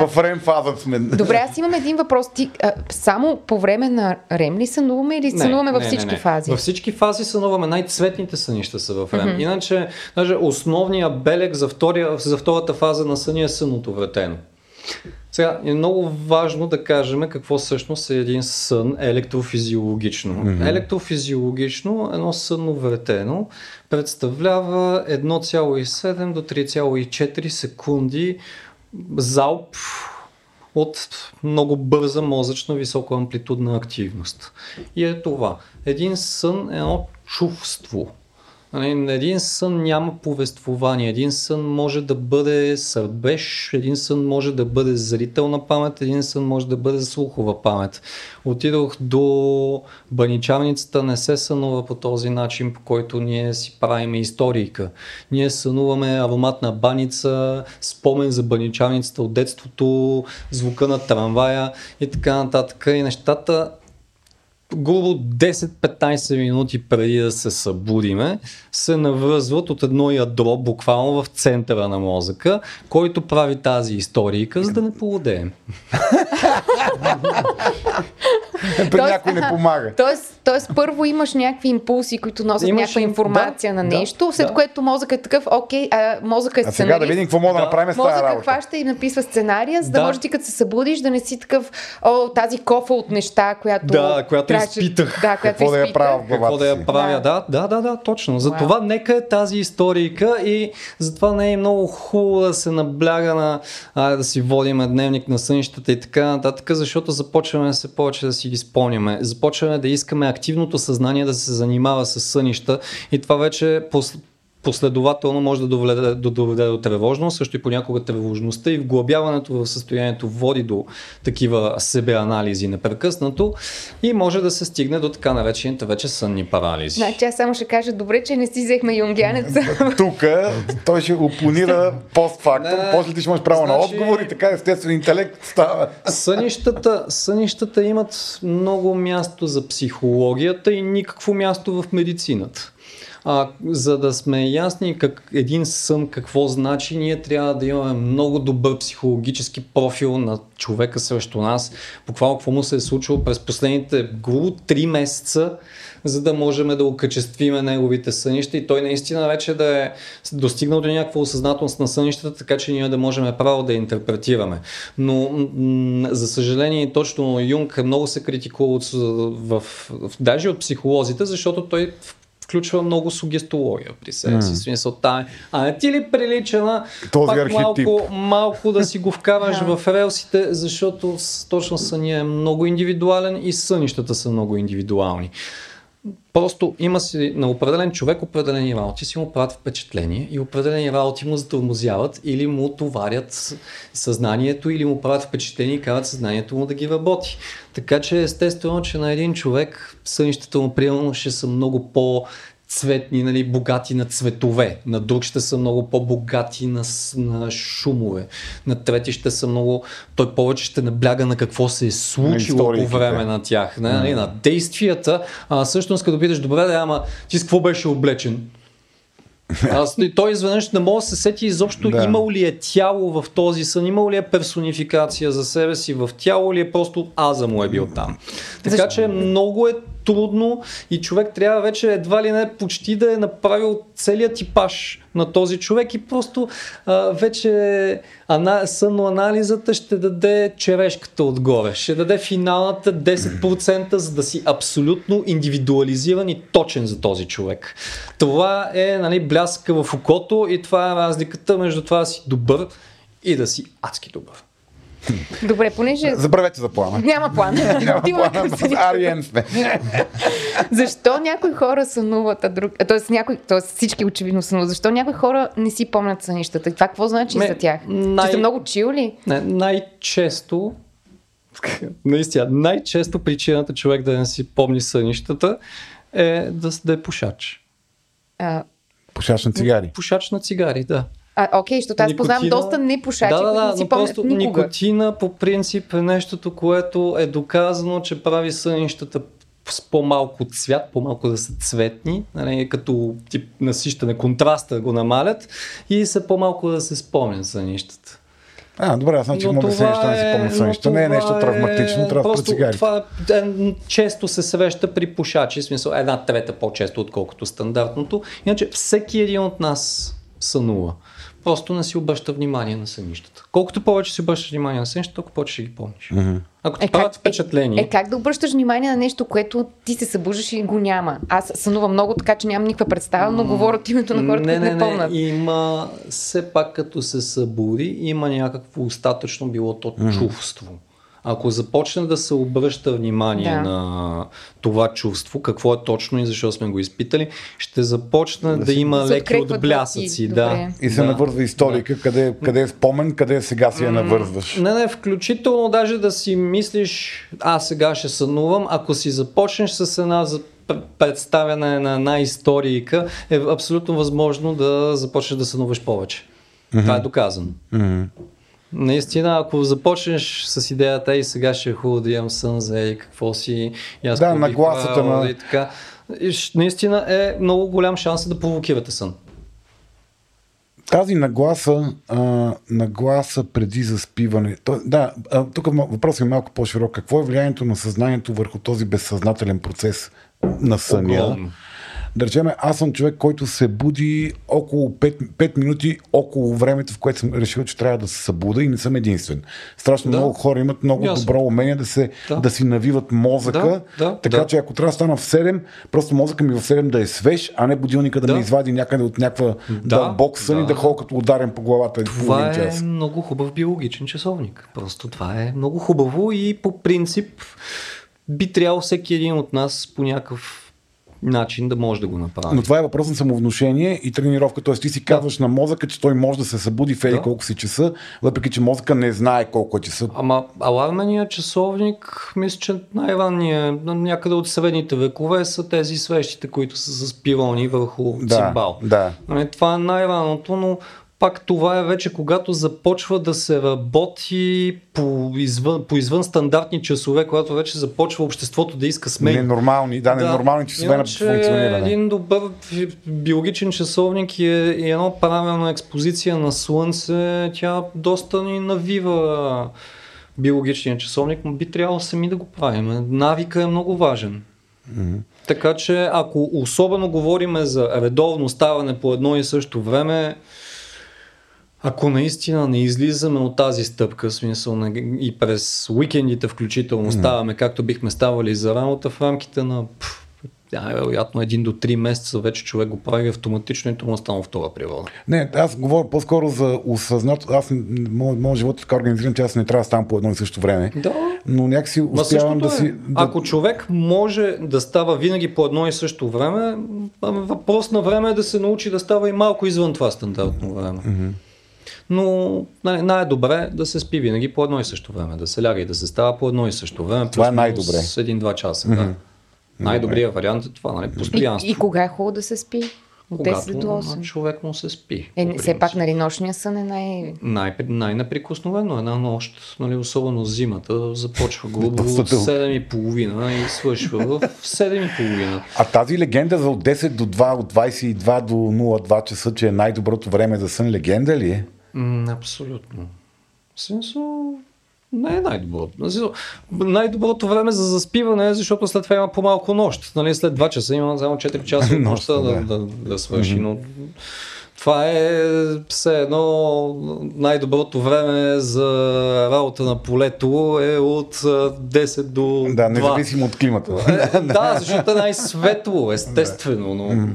в, в рем фаза сме. Добре, аз имам един въпрос. Ти, а, само по време на рем ли сънуваме или сънуваме във всички фази? Във всички фази сънуваме. Най-цветните сънища са в рем. Иначе, даже основният белег за, втория, за втората фаза на съня е съното вретено. Сега е много важно да кажем какво всъщност е един сън електрофизиологично. Mm-hmm. Електрофизиологично едно сънно вретено представлява 1,7 до 3,4 секунди залп от много бърза мозъчна високоамплитудна активност. И е това. Един сън е едно чувство. Нали, Един сън няма повествование. Един сън може да бъде сърбеж, един сън може да бъде зрителна памет, един сън може да бъде слухова памет. Отидох до баничарницата, не се сънува по този начин, по който ние си правиме историйка. Ние сънуваме ароматна баница, спомен за баничарницата от детството, звука на трамвая и така нататък. И нещата грубо 10-15 минути преди да се събудиме, се навръзват от едно ядро, буквално в центъра на мозъка, който прави тази историйка, за да не полудеем. При Тоест, някой не помага. Тоест, тоест, първо имаш някакви импулси, които носят Имаш някаква информация да, на да, нещо, след да. което мозъкът е такъв, окей, а, мозъкът е А сега да видим какво мога да, Да. направим с тази Мозъка работа. хваща и написва сценария, за да, Да. може ти като се събудиш да не си такъв, о, тази кофа от неща, която... Да, която трябваше- изпитах. Да, която Какво да я изпитах. правя в главата Какво да я правя? Да, да, да, да точно. Затова нека е тази историка и затова не е много хубаво да се набляга на а, да си водим дневник на сънищата и така нататък, защото започваме все повече да си ги спомняме. Започваме да искаме активното съзнание да се занимава с сънища и това вече последователно може да доведе, да доведе до тревожност, също и понякога тревожността и вглъбяването в състоянието води до такива себеанализи непрекъснато и може да се стигне до така наречените вече сънни парализи. Значи аз само ще кажа, добре, че не си взехме юнгянеца. Тук той ще опонира постфактум, Не, после ти ще имаш право на значи- отговор и така естествен интелект става. Сънищата, сънищата имат много място за психологията и никакво място в медицината. А, за да сме ясни как един сън какво значи, ние трябва да имаме много добър психологически профил на човека срещу нас. Буквално какво му се е случило през последните грубо 3 месеца, за да можем да окачествиме неговите сънища и той наистина вече да е достигнал до някаква осъзнателност на сънищата, така че ние да можем право да интерпретираме. Но м- за съжаление точно Юнг много се критикува в, в, в, даже от психолозите, защото той включва много сугестология при себе си. Mm. Смисъл, та, а не ти ли прилича на Този пак архетип. малко, малко да си го вкараш в релсите, защото точно съня е много индивидуален и сънищата са много индивидуални. Просто има си на определен човек определени работи си му правят впечатление и определени работи му затормозяват или му товарят съзнанието или му правят впечатление и карат съзнанието му да ги работи. Така че естествено, че на един човек сънищата му примерно ще са много по цветни, нали, богати на цветове. На друг ще са много по-богати на, на шумове. На трети ще са много... Той повече ще набляга на какво се е случило по време на тях. Не, нали, на действията. А всъщност като питаш, добре, да, ама ти с какво беше облечен? Аз, той изведнъж не мога да се сети изобщо Да. имал ли е тяло в този сън, имал ли е персонификация за себе си в тяло или е просто аза му е бил там. Така че много е трудно и човек трябва вече едва ли не почти да е направил целият типаж на този човек и просто а, вече ана, съноанализата ще даде черешката отгоре. Ще даде финалната 10% за да си абсолютно индивидуализиран и точен за този човек. Това е нали, бляска в окото и това е разликата между това да си добър и да си адски добър. Добре, понеже Забравете за плана. няма план. Няма съня. Ариен сме. Защо някои хора сънуват, а друг... Тоест, някой... Тоест всички очевидно сънуват. Защо някои хора не си помнят сънищата? Това какво значи Ме, за тях? най- Че са много чил ли? Не, най-често, наистина, най-често причината човек да не си помни сънищата е да, да е пушач. А, Пушач на цигари. Пушач на цигари, да. А, окей, защото аз познавам доста непушачи, да, да, които да, не си но помнят просто никога. никотина по принцип е нещото, което е доказано, че прави сънищата с по-малко цвят, по-малко да са цветни, нали, като тип насищане, контраста го намалят и са по-малко да се спомнят сънищата. А, добре, аз значи мога да се неща, не си помня но сънища. Не е нещо травматично, трябва да просто цигари. Това е, често се среща при пушачи, в смисъл една трета по-често, отколкото стандартното. Иначе всеки един от нас сънува. Просто не си обръща внимание на сънищата. Колкото повече си обръщаш внимание на сънищата, толкова повече ще ги помниш. Ако ти Е, правят как, впечатление, е, е, как да обръщаш внимание на нещо, което ти се събуждаш и го няма? Аз сънувам много, така че нямам никаква представа, но говоря от името на хората, не, които не, не, помнят. не, има все пак като се събуди, има някакво остатъчно било то чувство. Ако започне да се обръща внимание Да. на това чувство, какво е точно и защо сме го изпитали, ще започне да, има Да се леки отблясъци. Да. И се да. навързва историка, къде, къде е спомен, къде сега си я навързваш. Не, не, включително даже да си мислиш, а сега ще сънувам, ако си започнеш с една представяне на една историка, е абсолютно възможно да започнеш да сънуваш повече. Това е доказано. Наистина, ако започнеш с идеята и сега ще е хубаво да имам сън за и какво си, и аз Да, нагласата на- И така, наистина е много голям шанс да провокирате сън. Тази нагласа, а, нагласа преди заспиване. То, да, а, тук въпросът е малко по-широк. Какво е влиянието на съзнанието върху този безсъзнателен процес на съня? Огромно. Да речем, аз съм човек, който се буди около 5, 5 минути около времето, в което съм решил, че трябва да се събуда и не съм единствен. Страшно Да. много хора имат много Ясно. добро умение да, се, да. Да. си навиват мозъка, Да, да, така да. че ако трябва да стана в 7, просто мозъка ми в 7 да е свеж, а не будилника да, Да. ме извади някъде от някаква Да, дълбок сън и да. да ходя като ударен по главата Това е час. много хубав биологичен часовник. Просто това е много хубаво и по принцип би трябвало всеки един от нас по някакъв начин да може да го направи. Но това е въпрос на самовнушение и тренировка. Тоест ти си казваш на мозъка, че той може да се събуди в еди Да. колко си часа, въпреки че мозъка не знае колко е часа. Ама алармения часовник, мисля, че най-ранният, на някъде от средните векове са тези свещите, които са с пирони върху Да, цимбал. да. Нали, това е най-раното, но пак това е вече когато започва да се работи по извън, по извън стандартни часове, когато вече започва обществото да иска смени. Ненормални, да, да. ненормални часове на функциониране. Един добър биологичен часовник е, и едно правилна експозиция на слънце, тя доста ни навива биологичния часовник, но би трябвало сами да го правим. Навика е много важен. Mm-hmm. Така че ако особено говориме за редовно ставане по едно и също време, ако наистина не излизаме от тази стъпка, смисъл и през уикендите включително ставаме както бихме ставали за работа в рамките на да, вероятно един до три месеца вече човек го прави автоматично и му става втора природа. Не, аз говоря по-скоро за осъзнато. Аз, моят живот е така организиран, че аз не трябва да ставам по едно и също време. Да. Но някакси успявам да е. си... Да... Ако човек може да става винаги по едно и също време, въпрос на време е да се научи да става и малко извън това стандартно време. Mm-hmm. Но нали, най-добре да се спи винаги по едно и също време, да се ляга и да се става по едно и също време. Това е най-добре. С един-два часа. Mm-hmm. Да. Най-добрият вариант е това, нали? Постоянство. И, и кога е хубаво да се спи? От Когато 10 до 8. човек му се спи. Е, все пак, нали, нощния сън е най... най- най-неприкосновено. Една нощ, нали, особено зимата, започва грубо от 7.30 и свършва в 7.30. А тази легенда за от 10 до 2, от 22 до 02 часа, че е най-доброто време за сън, легенда ли е? М, абсолютно. Смисъл, не е най-доброто. Най-доброто време за заспиване е, защото след това има по-малко нощ. Нали, след 2 часа има само 4 часа от нощта да, да, да, да свърши. Но това е все едно най-доброто време за работа на полето е от 10 до 2. Да, независимо от климата. Е, да, защото е най-светло, естествено, но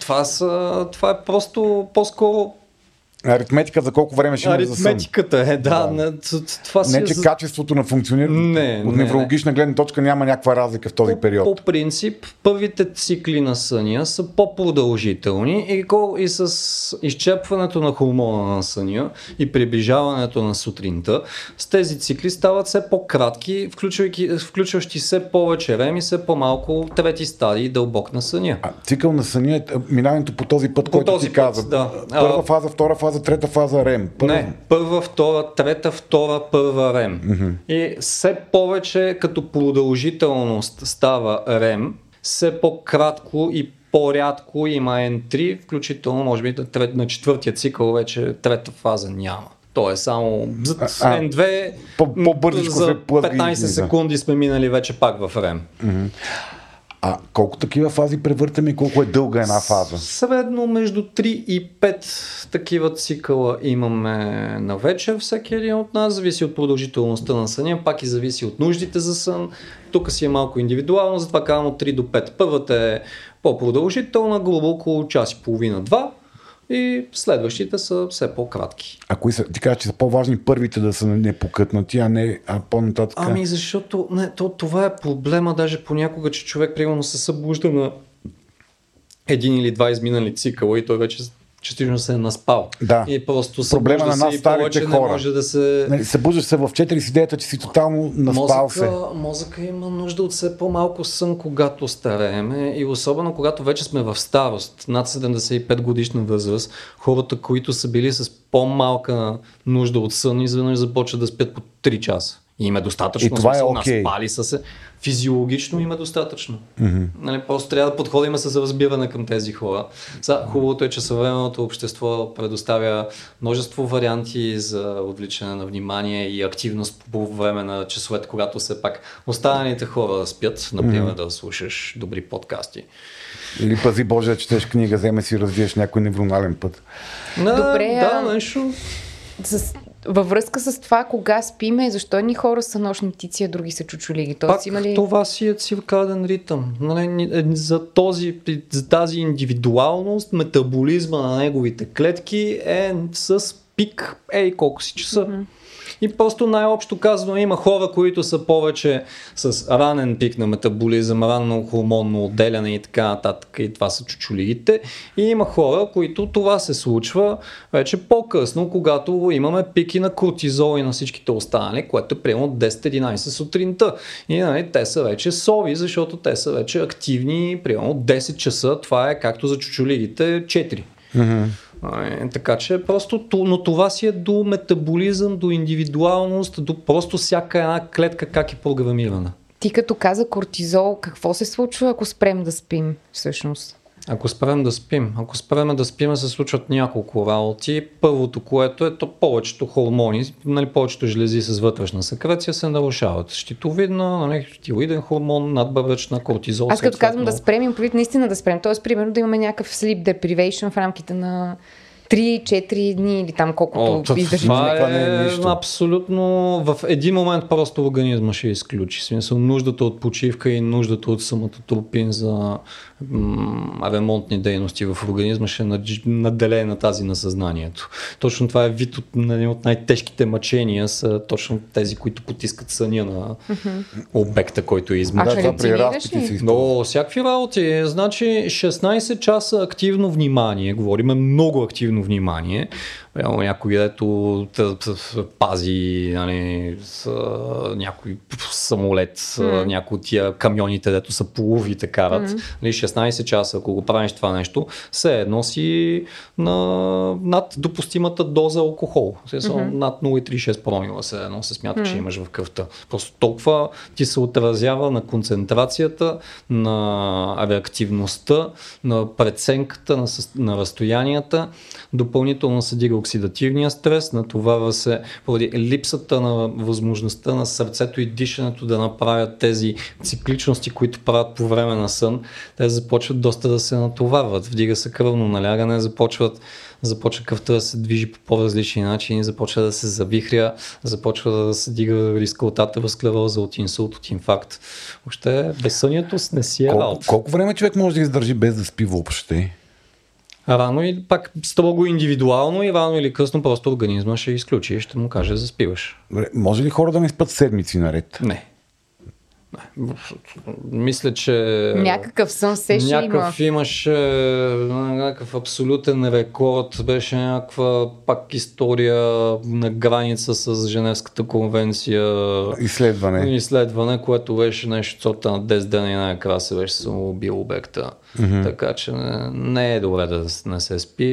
това, са, това е просто по-скоро Аритметика за колко време ще има за сън. Аритметиката е, да. да. това си не, че за... качеството на функциониране не, от неврологична не, гледна точка няма някаква разлика в този по, период. По принцип, първите цикли на съня са по-продължителни и, и с изчепването на хормона на съня и приближаването на сутринта, с тези цикли стават все по-кратки, включващи все повече рем и все по-малко трети стадии дълбок на съня. А, цикъл на съня е минаването по този път, по който този ти път, каза. Да. Първа фаза, втора фаза фаза, трета фаза рем. Първа... Не, първа, втора, трета, втора, първа рем. Mm-hmm. И все повече като продължителност става рем, все по-кратко и по-рядко има N3, включително може би на четвъртия цикъл вече трета фаза няма. То е само за N2 по- по-бързичко за 15 секунди сме минали вече пак в рем. Mm-hmm. А колко такива фази превъртаме и колко е дълга една фаза? Средно между 3 и 5 такива цикъла имаме на вечер всеки един от нас. Зависи от продължителността на съня, пак и зависи от нуждите за сън. Тук си е малко индивидуално, затова казвам от 3 до 5. Първата е по-продължителна, грубо около час и половина-два и следващите са все по-кратки. А кои са, ти кажа, че са по-важни първите да са непокътнати, а не а по-нататък? Ами защото не, то, това е проблема даже понякога, че човек примерно се събужда на един или два изминали цикъла и той вече частично се е наспал. Да. И просто Проблема на нас старите хора. Не може да се... Нали, събуждаш се в 4 с идеята, че си тотално наспал мозъка, се. Мозъка има нужда от все по-малко сън, когато старееме и особено когато вече сме в старост, над 75 годишна възраст, хората, които са били с по-малка нужда от сън, изведнъж започват да спят по 3 часа. И им е достатъчно. И това е окей. Okay. Наспали са се. Физиологично им е достатъчно. Mm-hmm. Нали, просто трябва да подходим с разбиране към тези хора. За, хубавото е, че съвременното общество предоставя множество варианти за отвличане на внимание и активност по време на часовете, когато все пак останалите хора спят, например mm-hmm. да слушаш добри подкасти. Или пази Боже да четеш книга, вземе си развиеш някой невронален път. Добре, да, нещо. С във връзка с това, кога спиме, защо едни хора са нощни птици, а други са чучулиги? Тоест, Пак, има ли... това си е циркаден ритъм. Е, за, този, за тази индивидуалност, метаболизма на неговите клетки е с пик, ей колко си часа. Mm-hmm. И просто най-общо казано има хора, които са повече с ранен пик на метаболизъм, ранно хормонно отделяне и така нататък. И това са чучулигите. И има хора, които това се случва вече по-късно, когато имаме пики на кортизол и на всичките останали, което е примерно 10-11 сутринта. И нали, те са вече сови, защото те са вече активни, примерно 10 часа. Това е както за чучулигите 4. Mm-hmm. Така че просто, но това си е до метаболизъм, до индивидуалност, до просто всяка една клетка как е програмирана. Ти като каза кортизол, какво се случва, ако спрем да спим всъщност? Ако спрем да спим, ако спрем да спим, се случват няколко работи. Първото, което е, то повечето хормони, нали, повечето желези с вътрешна секреция се нарушават. Щитовидна, нали, тилоиден хормон, надбъбречна, кортизол. Аз като казвам да спрем, им наистина да спрем. Тоест, примерно да имаме някакъв sleep deprivation в рамките на 3-4 дни или там колкото О, издържи. Това, това не е нищо. абсолютно в един момент просто организма ще изключи. Смисъл, нуждата от почивка и нуждата от самототропин за ремонтни дейности в организма ще наделее на тази на съзнанието. Точно това е вид от, от най-тежките мъчения са точно тези, които потискат съня на обекта, който е измъчен. Да, това при разпити си. Но всякакви работи. Значи 16 часа активно внимание, говориме много активно внимание, Реално някой, дето пази нали, с, някой самолет, mm. някой от тия камионите, дето са полови те карат. Mm. Нали, 16 часа, ако го правиш това нещо, все едно си на, над допустимата доза алкохол. Mm-hmm. Над 0,36 промила се едно се смята, mm. че имаш в кръвта. Просто толкова ти се отразява на концентрацията, на реактивността, на преценката на, на разстоянията, допълнително се дига оксидативния стрес, натоварва се поради липсата на възможността на сърцето и дишането да направят тези цикличности, които правят по време на сън. Те започват доста да се натоварват, вдига се кръвно налягане, започват започва кръвта да се движи по по-различни начини, започва да се завихря, започва да се дига риска от атеросклероза, от инсулт, от инфаркт. Въобще безсънието не си е колко, колко време човек може да издържи без да спи въобще? Рано и пак строго индивидуално и рано или късно просто организма ще изключи и ще му каже заспиваш. Може ли хора да не спят седмици наред? Не. Мисля, че... Някакъв сън се ще някакъв има. имаше някакъв абсолютен рекорд. Беше някаква пак история на граница с Женевската конвенция. Изследване. Изследване, което беше нещо цота на 10 дена и най-накрая се беше самоубил обекта. Mm-hmm. Така че не, не е добре да не се спи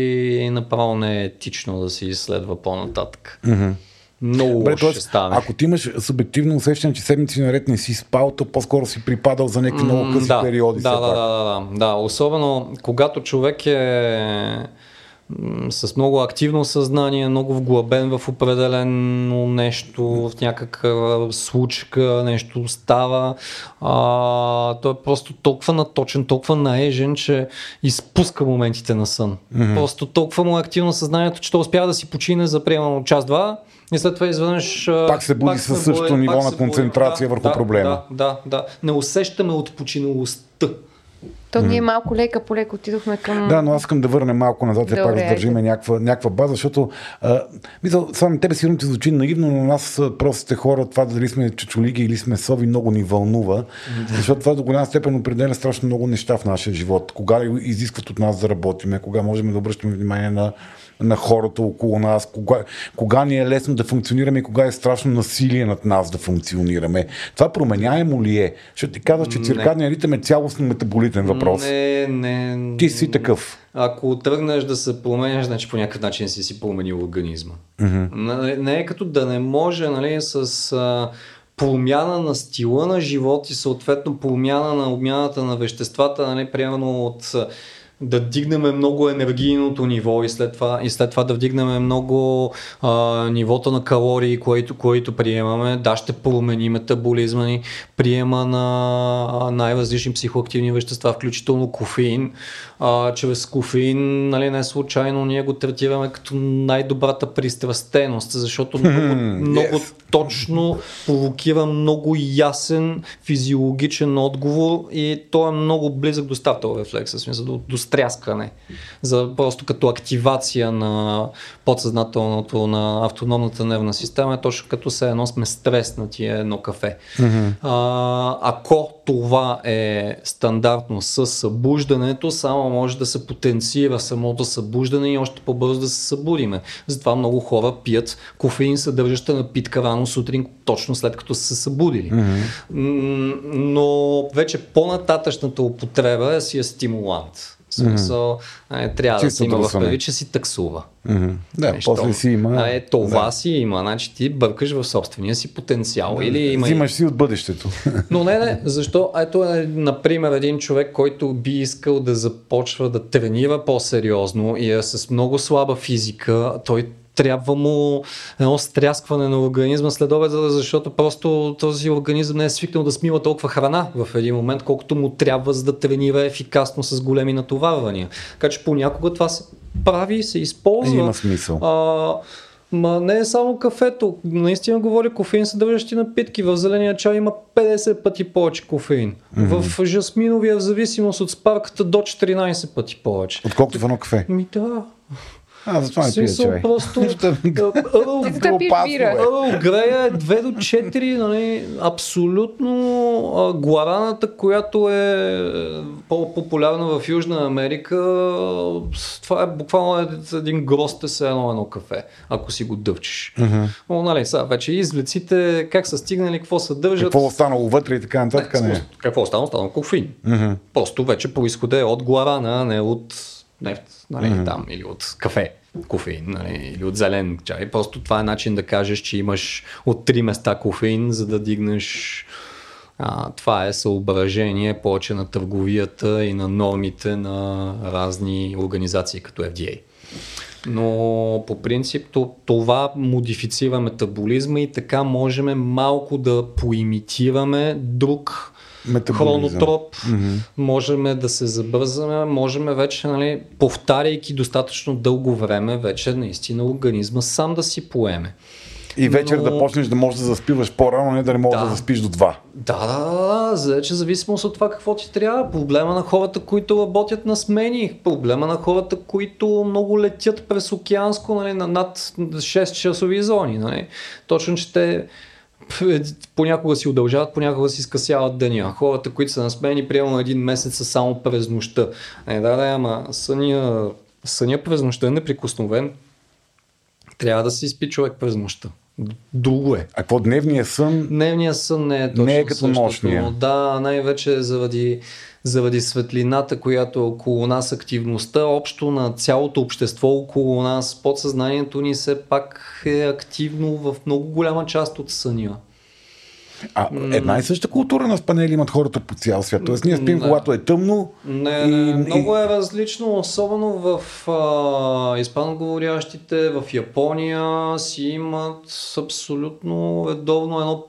и направо не е етично да се изследва по-нататък. Mm-hmm. Много Добре, ще стане. Ако ти имаш субективно усещане, че седмици наред не си спал, то по-скоро си припадал за някакви много къси да, периоди. Да, да, да, да, да, да. Особено когато човек е с много активно съзнание, много вглъбен в определено нещо, в някаква случка, нещо става. А, той е просто толкова наточен, толкова наежен, че изпуска моментите на сън. Mm-hmm. Просто толкова му е активно съзнанието, че той успява да си почине за приемано час-два и след това изведнъж. Пак се буди със същото ниво на концентрация да, върху да, проблема. Да, да, да. Не усещаме отпочиналостта. То ние малко лека по леко отидохме към... Да, но аз искам да върнем малко назад и пак да държиме някаква, някаква база, защото а, мисъл, само тебе сигурно ти звучи наивно, но нас простите хора, това дали сме чечулиги или сме сови, много ни вълнува, защото това до голяма степен определя страшно много неща в нашия живот. Кога изискват от нас да работиме, кога можем да обръщаме внимание на на хората около нас, кога, кога ни е лесно да функционираме и кога е страшно насилие над нас да функционираме. Това променяемо ли е? Ще ти казваш, че циркадния ритъм е цялостно метаболитен въпрос. Не, не. Ти си такъв. Ако тръгнеш да се променяш, значи по някакъв начин си си променил организма. Mm-hmm. Не, не е като да не може, нали, с а, промяна на стила на живот и съответно промяна на обмяната на веществата, нали, примерно от да дигнем много енергийното ниво и след това, и след това да вдигнем много а, нивото на калории, което, което приемаме. Да, ще промени метаболизма ни, приема на най-различни психоактивни вещества, включително кофеин. А, чрез кофеин, нали, не случайно ние го третираме като най-добрата пристрастеност, защото много, много yes. точно провокира много ясен физиологичен отговор и той е много близък до стартъл рефлекса, смисъл до, до стряскане, за просто като активация на подсъзнателното, на автономната нервна система, е точно като се едно сме стреснати едно кафе. Mm-hmm. А, ако това е стандартно с събуждането, само може да се потенцира самото събуждане и още по-бързо да се събудиме. Затова много хора пият кофеин съдържаща напитка рано сутрин, точно след като са се събудили. Mm-hmm. Но вече по-нататъчната употреба си е стимулант. Смисъл, е, трябва да Чисто си има в предвид, че си таксува. Мгм. Да, Нещо. после си има. Е, това да. си има, значи ти бъркаш в собствения си потенциал. Или има... Взимаш си от бъдещето. Но не, не, защо? Ето е, например, един човек, който би искал да започва да тренира по-сериозно и е с много слаба физика, той трябва му едно стряскване на организма след обеда, защото просто този организъм не е свикнал да смила толкова храна в един момент, колкото му трябва за да тренира ефикасно с големи натоварвания. Така че понякога това се прави и се използва. Има смисъл. А, ма не е само кафето. Наистина говоря кофеин съдържащи напитки. В зеления чай има 50 пъти повече кофеин. В жасминовия, в зависимост от спарката, до 14 пъти повече. Отколкото в едно кафе. Ми да. А, затова не пия Смисъл, чай. просто Ърл- Грея е 2 до 4, нали, абсолютно а, гуараната, която е по-популярна в Южна Америка, това е буквално един грост е все едно едно кафе, ако си го дъвчеш. Но, нали, сега вече извлеците, как са стигнали, какво съдържат. Какво е останало вътре и така нататък, Не, не. Какво стана? Стана кофеин. Просто вече происхода е от гуарана, а не от нефт, нали, там, или от кафе, кофеин, нали, или от зелен чай. Просто това е начин да кажеш, че имаш от три места кофеин, за да дигнеш а, това е съображение повече на търговията и на нормите на разни организации като FDA. Но по принцип то- това модифицира метаболизма и така можем малко да поимитираме друг Хронотроп, можем да се забързаме, можем вече, нали, повтаряйки достатъчно дълго време, вече наистина организма сам да си поеме. И вечер Но- да почнеш да можеш да заспиваш по-рано, не да не можеш да, Да. заспиш до 2. Да, да, да, да, за вече зависимост от това какво ти трябва. Проблема на хората, които работят на смени, проблема на хората, които много летят през океанско нали, на над 6 часови зони. Нали. Точно, че те понякога си удължават, понякога си скъсяват деня. Хората, които са на смени, приемано един месец са само през нощта. Е, да, да, ама съня, съня през нощта е неприкосновен. Трябва да си спи човек през нощта. Друго е. А какво дневния сън? Дневният сън не е точно Не е като същото. нощния. Да, най-вече заради, заради светлината, която е около нас, активността общо на цялото общество около нас, подсъзнанието ни все пак е активно в много голяма част от съня. А, една и съща култура на спанели имат хората по цял свят. Тоест ние спим, Не. когато е тъмно. Не, не, и- много е различно, особено в а, испаноговорящите, в Япония си имат абсолютно редовно едно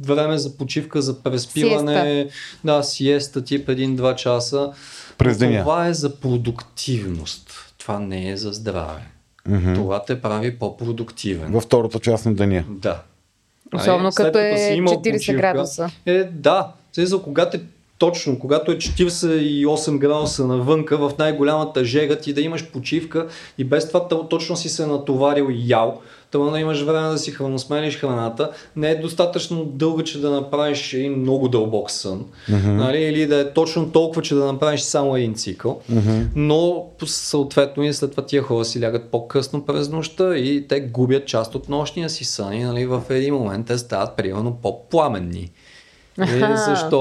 време за почивка, за преспиване, да, сиеста тип 1-2 часа. През деня. Това е за продуктивност. Това не е за здраве. Това те прави по-продуктивен. Във втората част на деня. Да. Особено След като е имал 40 градуса. Е, да. Смисъл, когато е точно, когато е 48 градуса навънка, в най-голямата жега ти да имаш почивка и без това то- точно си се натоварил и ял, това да имаш време да си храносмениш храната, не е достатъчно дълга, че да направиш един много дълбок сън, нали, или да е точно толкова, че да направиш само един цикъл, но съответно и след това тия хора си лягат по-късно през нощта и те губят част от нощния си сън и нали, в един момент те стават примерно по-пламенни. И Аха. защо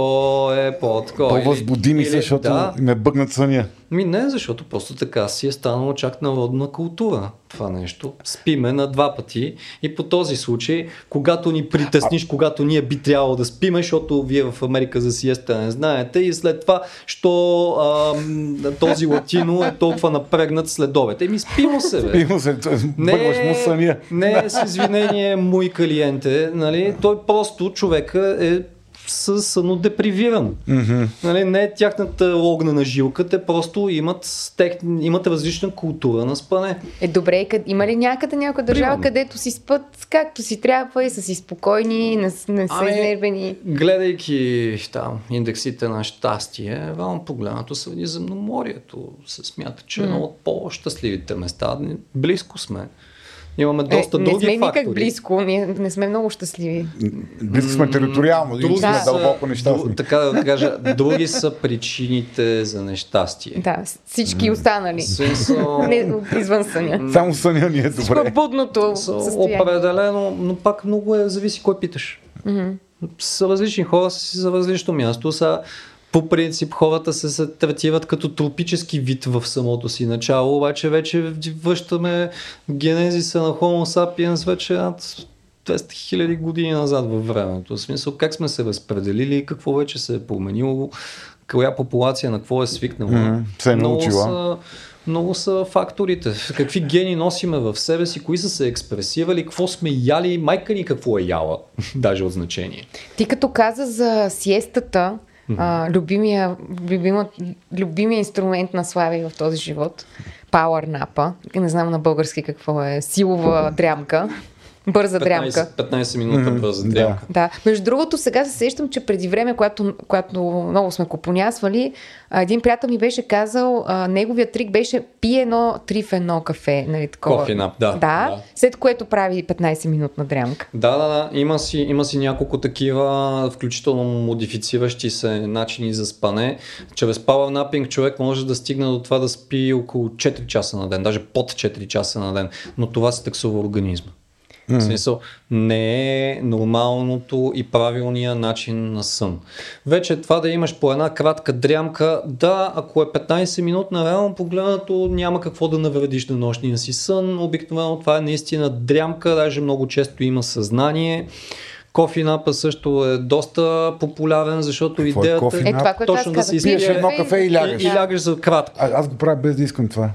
е по-такова? По-възбудими са, или- защото Да, ме бъгнат съня. ми не, защото просто така си е станало чак народна култура това нещо. Спиме на два пъти и по този случай, когато ни притесниш, когато ние би трябвало да спиме, защото вие в Америка за сиеста не знаете и след това, що а, този латино е толкова напрегнат след обед. Еми спимо се, бе. Има се, бъгваш му съня. не е с извинение мой клиенте, нали? той просто човека е с сънодепривиран. Mm-hmm. Нали, не е тяхната огнена жилка, те просто имат, тех, имат различна култура на спане. Е, добре, къд... има ли някъде някоя държава, Примерно. където си спът както си трябва и са си спокойни, не, не са Ами, изнервени? Гледайки там индексите на щастие, реално погледнато Средиземноморието се смята, че е едно от по-щастливите места. Близко сме. Имаме доста е, не сме фактори. никак близко, ние не сме много щастливи. Близко сме териториално, други сме са- дълбоко нещастни. дру- така да кажа, други са причините за нещастие. Да, всички останали. Смисъл, Не, извън съня. Само съня ни е Всичко е добре. будното са състояние. определено, но пак много е, зависи кой питаш. Са различни хора са за различно място. Са, по принцип хората се, третират като тропически вид в самото си начало, обаче вече връщаме генезиса на Homo sapiens вече над 200 хиляди години назад във времето. В смисъл как сме се разпределили, какво вече се е променило, коя популация на какво е свикнала. Mm-hmm. Се е много, научила. са, много са факторите. Какви гени носиме в себе си, кои са се експресирали, какво сме яли, майка ни какво е яла, даже от значение. Ти като каза за сиестата, а, любимия, любима, любимия инструмент на Слави в този живот, Power Napa, не знам на български какво е, силова дрямка. Бърза 15, дрямка. 15 минута Мгм, бърза да. дрямка. Да. Между другото, сега се сещам, че преди време, когато, когато много сме купонясвали, един приятел ми беше казал, а, неговия трик беше пие едно три в едно кафе. Нали, такова. Coffee nap, да, да. да. След което прави 15-минутна дрямка. Да, да, да. Има си, има си няколко такива, включително модифициращи се начини за спане. Чрез power napping човек може да стигне до това да спи около 4 часа на ден, даже под 4 часа на ден. Но това се таксува организма. В смисъл, не е нормалното и правилния начин на сън. Вече това да имаш по една кратка дрямка, да, ако е 15 минутна, реално погледнато няма какво да навредиш на нощния си сън. Обикновено това е наистина дрямка, даже много често има съзнание. Кофи напа също е доста популярен, защото Какво е идеята кофи Е, това, точно да казах. си Пиеш изпие едно кафе и лягаш. и, и лягаш за кратко. А, аз го правя без да искам това.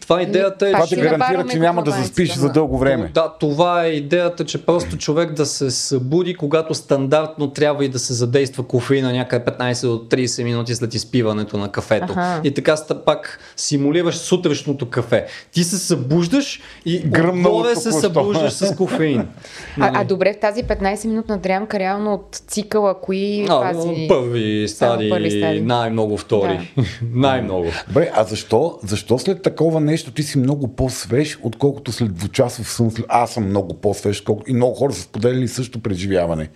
Това идеята е, Това ще гарантира, че няма да заспиш да. за дълго време. Да, това е идеята, че просто човек да се събуди, когато стандартно трябва и да се задейства кофеина някъде 15 до 30 минути след изпиването на кафето. Аха. И така пак симулираш сутрешното кафе. Ти се събуждаш и Гръмнало отгоре се събуждаш с кофеин. А, а добре, в тази 15-минутна дрямка, реално от цикъла, кои А, фази? първи стадии, първи стадии. най-много втори. най-много. Добре, а защо, защо след такова нещо ти си много по-свеж, отколкото след двучасов сън? Аз съм много по-свеж, и много хора са споделили също преживяване.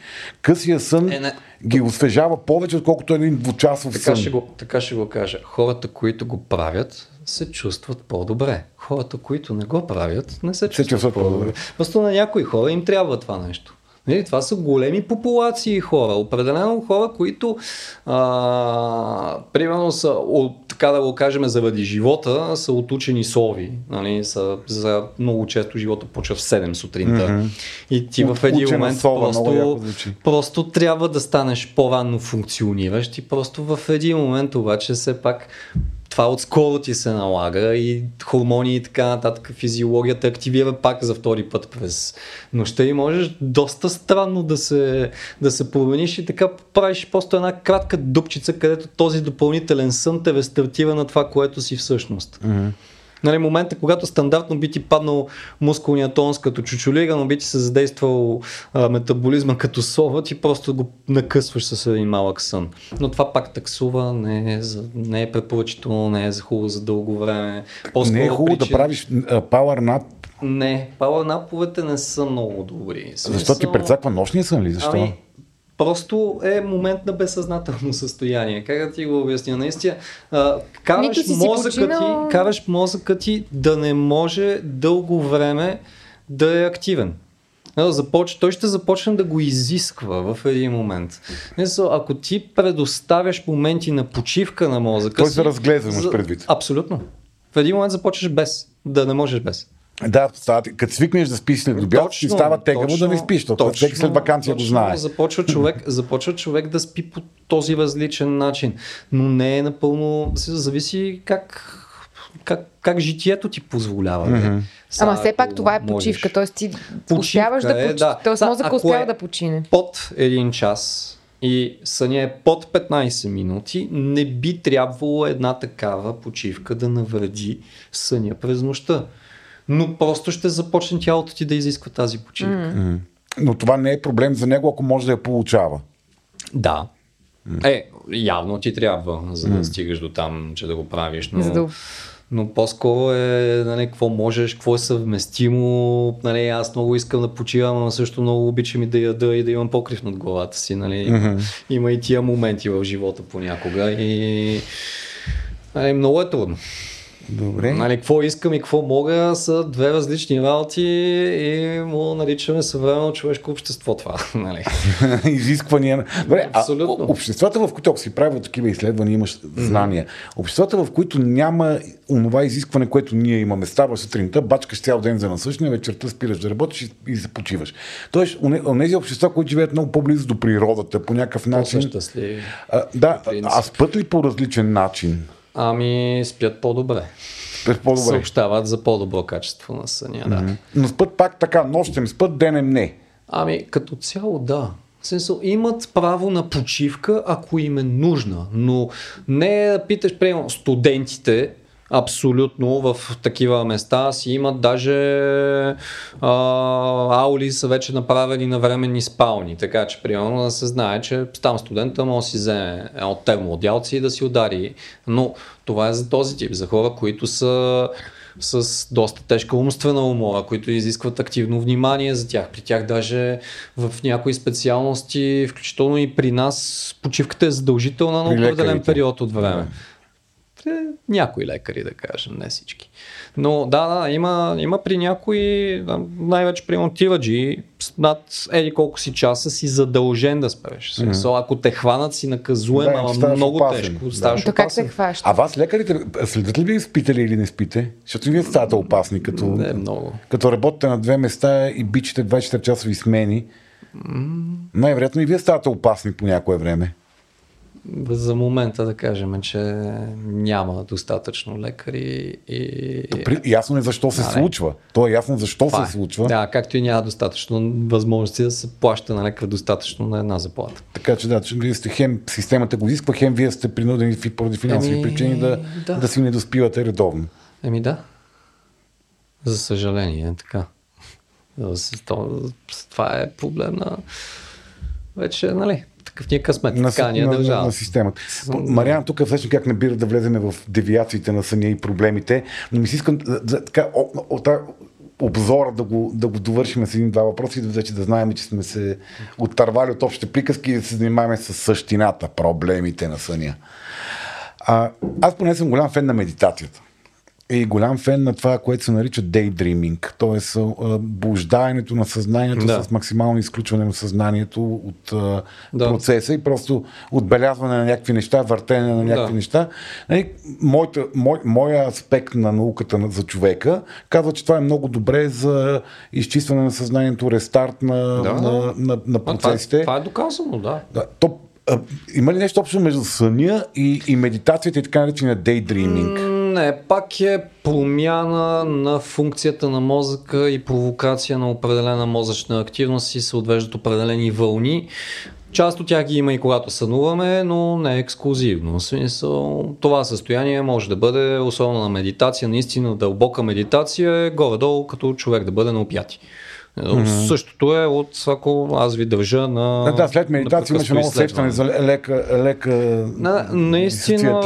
Късия сън Е, не. ги освежава повече, отколкото един двучасов Така сън. ще, го, така ще го кажа. Хората, които го правят, се чувстват по-добре. Хората, които не го правят, не се чувстват, чувстват по-добре. по-добре. Просто на някои хора им трябва това нещо. Нали, това са големи популации хора. Определено хора, които а, примерно са, от, така да го кажем, заради живота, са отучени сови. Нали, са, за много често живота почва в 7 сутринта. Мгм. И ти в От- един учена момент сова, просто, просто трябва да станеш по-рано функциониращ и просто в един момент обаче все пак това отскоро ти се налага и хормони и така нататък, физиологията активира пак за втори път през нощта и можеш доста странно да се, да се промениш и така правиш просто една кратка дупчица, където този допълнителен сън те рестартира на това, което си всъщност. Мгм. Нали, момента, когато стандартно би ти паднал мускулния тонус като чучулига, но би ти се задействал а, метаболизма като сова, ти просто го накъсваш с един малък сън. Но това пак таксува, не е, за, не е препоръчително, не е за хубаво за дълго време. По-скоро Не е хубаво да причина- правиш power nap, Не, пауърнаповете не са много добри. В защо ти смисъл- прецаква нощния сън ли? Защо? Ами, просто е момент на безсъзнателно състояние. Как да ти го обясня? Наистина, а, караш, си си мозъка починал. ти, караш мозъка ти да не може дълго време да е активен. Започ... Той ще започне да го изисква в един момент. Мисъл, ако ти предоставяш моменти на почивка на мозъка Той си... се разглезва, имаш предвид. Абсолютно. В един момент започваш без. Да не можеш без. Да, става, като свикнеш да спиш след обяд, ти става тегаво да не спиш, защото всеки след вакансия го точно знае. Започва човек, започва човек да спи по този различен начин, но не е напълно, зависи как, как, как житието ти позволява. Mm-hmm. Ама все пак това е почивка, т.е. ти успяваш да, е, поч... да. Тоест Да, мозъка успява е- да почине. Под един час и съня е под 15 минути, не би трябвало една такава почивка да навреди съня през нощта. Но просто ще започне тялото ти да изисква тази почивка. М. Но това не е проблем за него, ако може да я получава. Да. Е, явно ти трябва, за да стигаш до там, че да го правиш. Но, За да- но по-скоро е, нали, какво можеш, какво е съвместимо. Нали, аз много искам да почивам, но също много обичам и да яда и да имам покрив над главата си. Нали. Мгм. Има и тия моменти в живота понякога и нали, много е трудно. Добре. Нали, какво искам и какво мога са две различни работи и му наричаме съвременно човешко общество това. Нали. изисквания. Добре, Абсолютно. а, обществата, в които ако си правил такива изследвания, имаш знания. Обществата, в които няма онова изискване, което ние имаме. Ставаш сутринта, бачкаш цял ден за насъщния, вечерта спираш да работиш и, и се почиваш. Тоест, онези общества, които живеят много по-близо до природата, по някакъв начин. По-щастливи. А, да, а спът ли по различен начин? Ами спят по-добре. Спят по-добре. Съобщават за по-добро качество на съня, да. Но спът пак така, нощем спът, денем не. Ами, като цяло да. В Смисъл, имат право на почивка, ако им е нужна, но не е да питаш, примерно, студентите, абсолютно в такива места си имат даже а, аули са вече направени на временни спални, така че примерно да се знае, че там студента може да си вземе от термоотделци и да си удари, но това е за този тип, за хора, които са с доста тежка умствена умора, които изискват активно внимание за тях. При тях даже в някои специалности, включително и при нас, почивката е задължителна на определен период от време. При някои лекари, да кажем, не всички. Но да, да, има, има при някои, най-вече при монтираджи, с над еди колко си часа си задължен да спреш. Mm-hmm. Ако те хванат си наказуем, Да, ама много опасен. тежко. Да. То как се хваща? А вас лекарите следят ли ви спите ли или не спите? Защото и вие ставате опасни, като, Не, много. като работите на две места и бичите 24 часови смени. Най-вероятно и вие ставате опасни по някое време. За момента да кажем, че няма достатъчно лекари и... При, ясно е защо се не. случва. То е ясно защо Това се е. случва. Да, както и няма достатъчно възможности да се плаща на лекар достатъчно на една заплата. Така че да, че вие сте хем, системата го изисква, хем вие сте принудени поради финансови Еми, причини да, да. да. си не доспивате редовно. Еми да. За съжаление, така. Това е проблем на... Вече, нали, такъв ни е късмет. на, така ни е на, на, на системата. Мариан, тук всъщност как набира да влеземе в девиациите на съня и проблемите, но ми се искам така, о, о, та, обзора да го, да го довършим с един-два въпроса и да, вече да знаем, че сме се оттървали от общите приказки и да се занимаваме с същината, проблемите на съня. А, аз поне съм голям фен на медитацията. И голям фен на това, което се нарича daydreaming, т.е. блуждаенето на съзнанието Да. с максимално изключване на съзнанието от Да. процеса и просто отбелязване на някакви неща, въртене на някакви Да. неща. Нали, моята, мой, моя аспект на науката на- за човека казва, че това е много добре за изчистване на съзнанието, рестарт на, Да. на, на, на А, това, е, процесите. това е доказано, да. Да, то, а, има ли нещо общо между съня и, и медитацията и така наречения daydreaming? М, Не, пак е промяна на функцията на мозъка и провокация на определена мозъчна активност и се отвеждат определени вълни. Част от тях ги има и когато сънуваме, но не е ексклюзивно. В смисъл, това състояние може да бъде, особено на медитация, наистина дълбока медитация е горе-долу като човек да бъде на опяти. Mm-hmm. Същото е от ако аз ви държа на. Да, да, след медитация имаше много усещане за лека, лека на, наистина,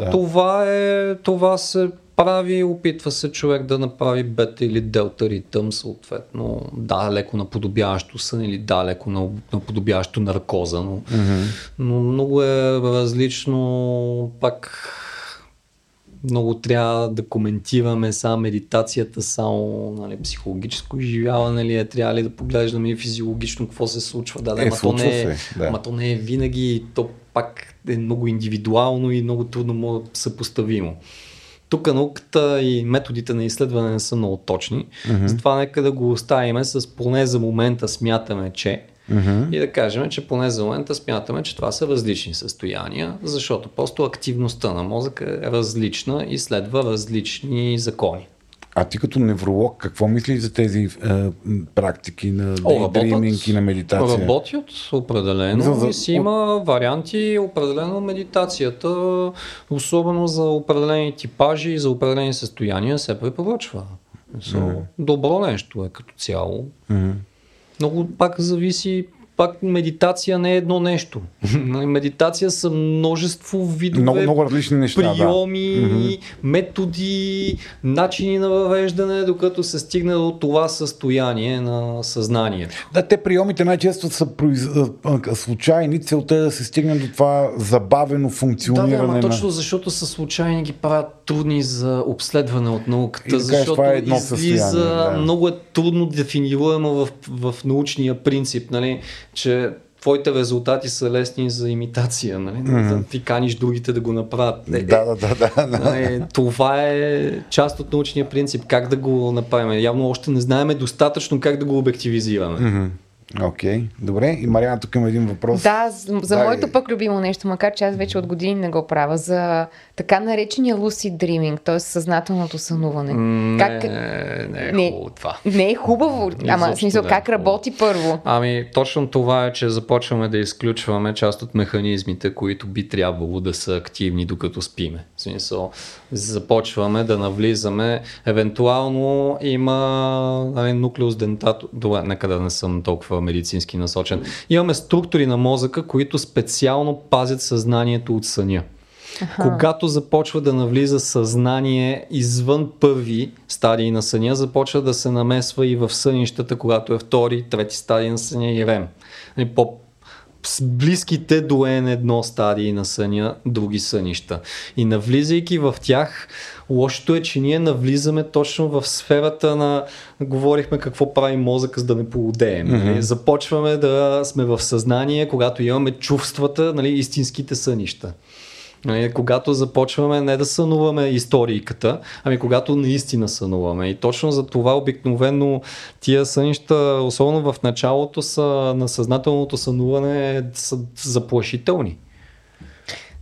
да. това е, това се прави, опитва се човек да направи бета или делта ритъм, съответно, да, леко наподобяващо сън или да, леко на- наподобяващо наркоза, но, mm-hmm. но много е различно, пак много трябва да коментираме само медитацията, само нали, психологическо изживяване ли е, трябва ли да поглеждаме и физиологично какво се случва. Да, да, Е, ама то не е, да. ама то не е винаги, то пак е много индивидуално и много трудно може да съпоставимо. Тук науката и методите на изследване не са много точни, mm-hmm. затова нека да го оставим с поне за момента смятаме, че mm-hmm. и да кажем, че поне за момента смятаме, че това са различни състояния, защото просто активността на мозъка е различна и следва различни закони. А ти като невролог, какво мислиш за тези е, практики на daydreaming и на медитация? Работят определено За- за- и си има варианти, определено медитацията, особено за определени типажи и за определени състояния се препоръчва. So, Добро нещо е като цяло. Много пак зависи, пак медитация не е едно нещо. медитация са множество видове Много, много различни неща. приеми, mm-hmm. методи, начини на въвеждане, докато се стигне до това състояние на съзнанието. Да. да, те приемите най-често са произ... случайни. Целта е да се стигне до това забавено Да, да, функциониране ама на... точно защото са случайни ги правят трудни за обследване от науката, да защото това е едно излиза, да. много е трудно дефинируемо в, в научния принцип, нали, че твоите резултати са лесни за имитация, нали? да ти каниш другите да го направят. Е, Да, да, да, да. Нали, това е част от научния принцип. Как да го направим? Явно още не знаеме достатъчно как да го обективизираме. Мгм. Окей, добре. И Мариана, тук има един въпрос. Да, за, Дай. моето пък любимо нещо, макар че аз вече от години не го правя, за така наречения lucid dreaming, т.е. съзнателното сънуване. Не, Как... не е Не. хубаво това. Не е хубаво, ама в смисъл не е как хубаво. работи първо. Ами, точно това е, че започваме да изключваме част от механизмите, които би трябвало да са активни докато спиме. В смисъл, започваме да навлизаме. Евентуално има нали, нуклеус дентато. Добре, нека да не съм толкова медицински насочен. Имаме структури на мозъка, които специално пазят съзнанието от съня. Когато започва да навлиза съзнание извън първи стадии на съня, започва да се намесва и в сънищата, когато е втори, трети стадий на съня и рем. Нали, По с близките до N1 стадии на съня, други сънища. И навлизайки в тях, лошото е, че ние навлизаме точно в сферата на, говорихме какво прави мозъка, за да не полудеем. Mm-hmm. Започваме да сме в съзнание, когато имаме чувствата, нали, истинските сънища. Нали, когато започваме не да сънуваме историката, ами когато наистина сънуваме. И точно за това обикновено тия сънища, особено в началото са на съзнателното сънуване, са заплашителни.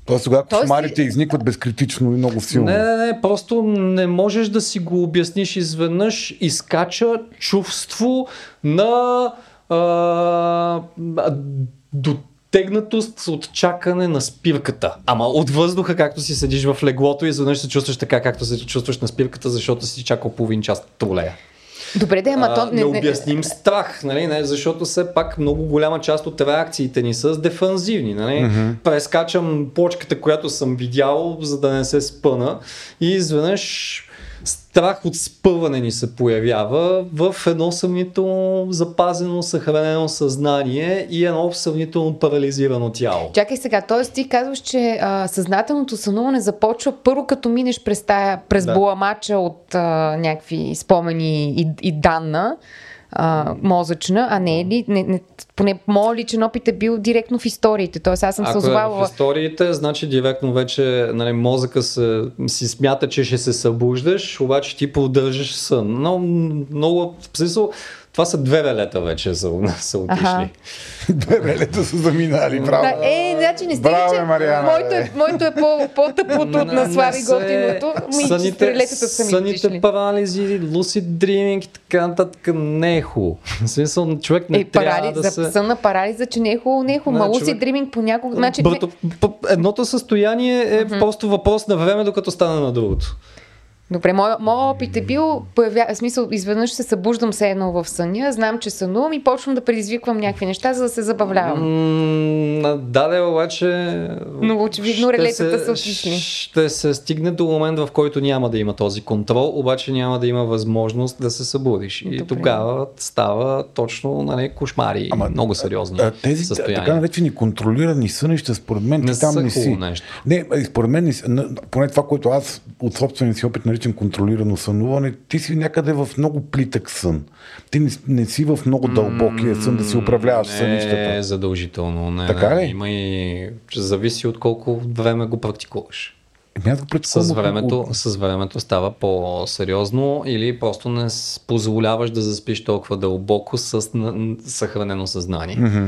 Тоест, когато Тоест- кошмарите изникват безкритично и много силно. Не, не, не, просто не можеш да си го обясниш изведнъж. Изкача чувство на а, а, дотегнатост от чакане на спирката. Ама от въздуха, както си седиш в леглото и изведнъж се чувстваш така, както се чувстваш на спирката, защото си чакал половин час тролея. Добре, да, ама то... Не, не, необясним страх, нали? не, защото все пак много голяма част от реакциите ни са дефанзивни. Нали? Mm-hmm. Прескачам почката, която съм видял, за да не се спъна и изведнъж страх от спъване ни се появява в едно съмнително запазено, съхранено съзнание и едно съмнително парализирано тяло. Чакай сега, т.е. ти казваш, че а, съзнателното сънуване започва първо като минеш през, тая, през Да. буамача от а, някакви спомени и, и данна а, мозъчна, а не е ли, не, не, поне моят личен опит е бил директно в историите, т.е. аз съм се Ако е в историите, значи директно вече нали, мозъка се, си смята, че ще се събуждаш, обаче ти поддържаш сън. Но много, в смисъл, това са две велета вече са, са отишли. Аха. Две велета са заминали, браво. Да, е, значи не сте че Мариана, моето, е, моето е по, по-тъпото от на Слави Готиното, ми прелетата са ми съните парализи, lucid dreaming и така нататък не е хубаво. В смисъл, човек не Е, трябва парализ, да се... сън на парализа, че не е хубаво, не е хубаво. Ма човек- lucid dreaming понякога, значи... п- едното състояние е просто въпрос на време, докато стане на другото. Добре, моят мой опит е бил, появя, в смисъл, изведнъж се събуждам се едно в съня, знам, че сънувам и почвам да предизвиквам някакви неща, за да се забавлявам. М, Да, да, обаче. Но очевидно ще релетата се- са отишли. Ще се стигне до момент, в който няма да има този контрол, обаче няма да има възможност да се събудиш. И Добре. тогава става точно нали, кошмари, Ама, много сериозни А, тези състояния. така наречени контролирани сънища, според мен, Не ти там са не си. нещо. Не, и според мен, поне това, което аз от собствения си опит наричам контролирано сънуване, ти си някъде в много плитък сън. Ти не, не си в много дълбокия сън да си управляваш не сънищата. е задължително. Не, Така не. ли? Има и... Зависи от колко време го практикуваш. Ами аз го С времето, от- с времето става по-сериозно или просто не позволяваш да заспиш толкова дълбоко с съхранено съзнание. Мгм.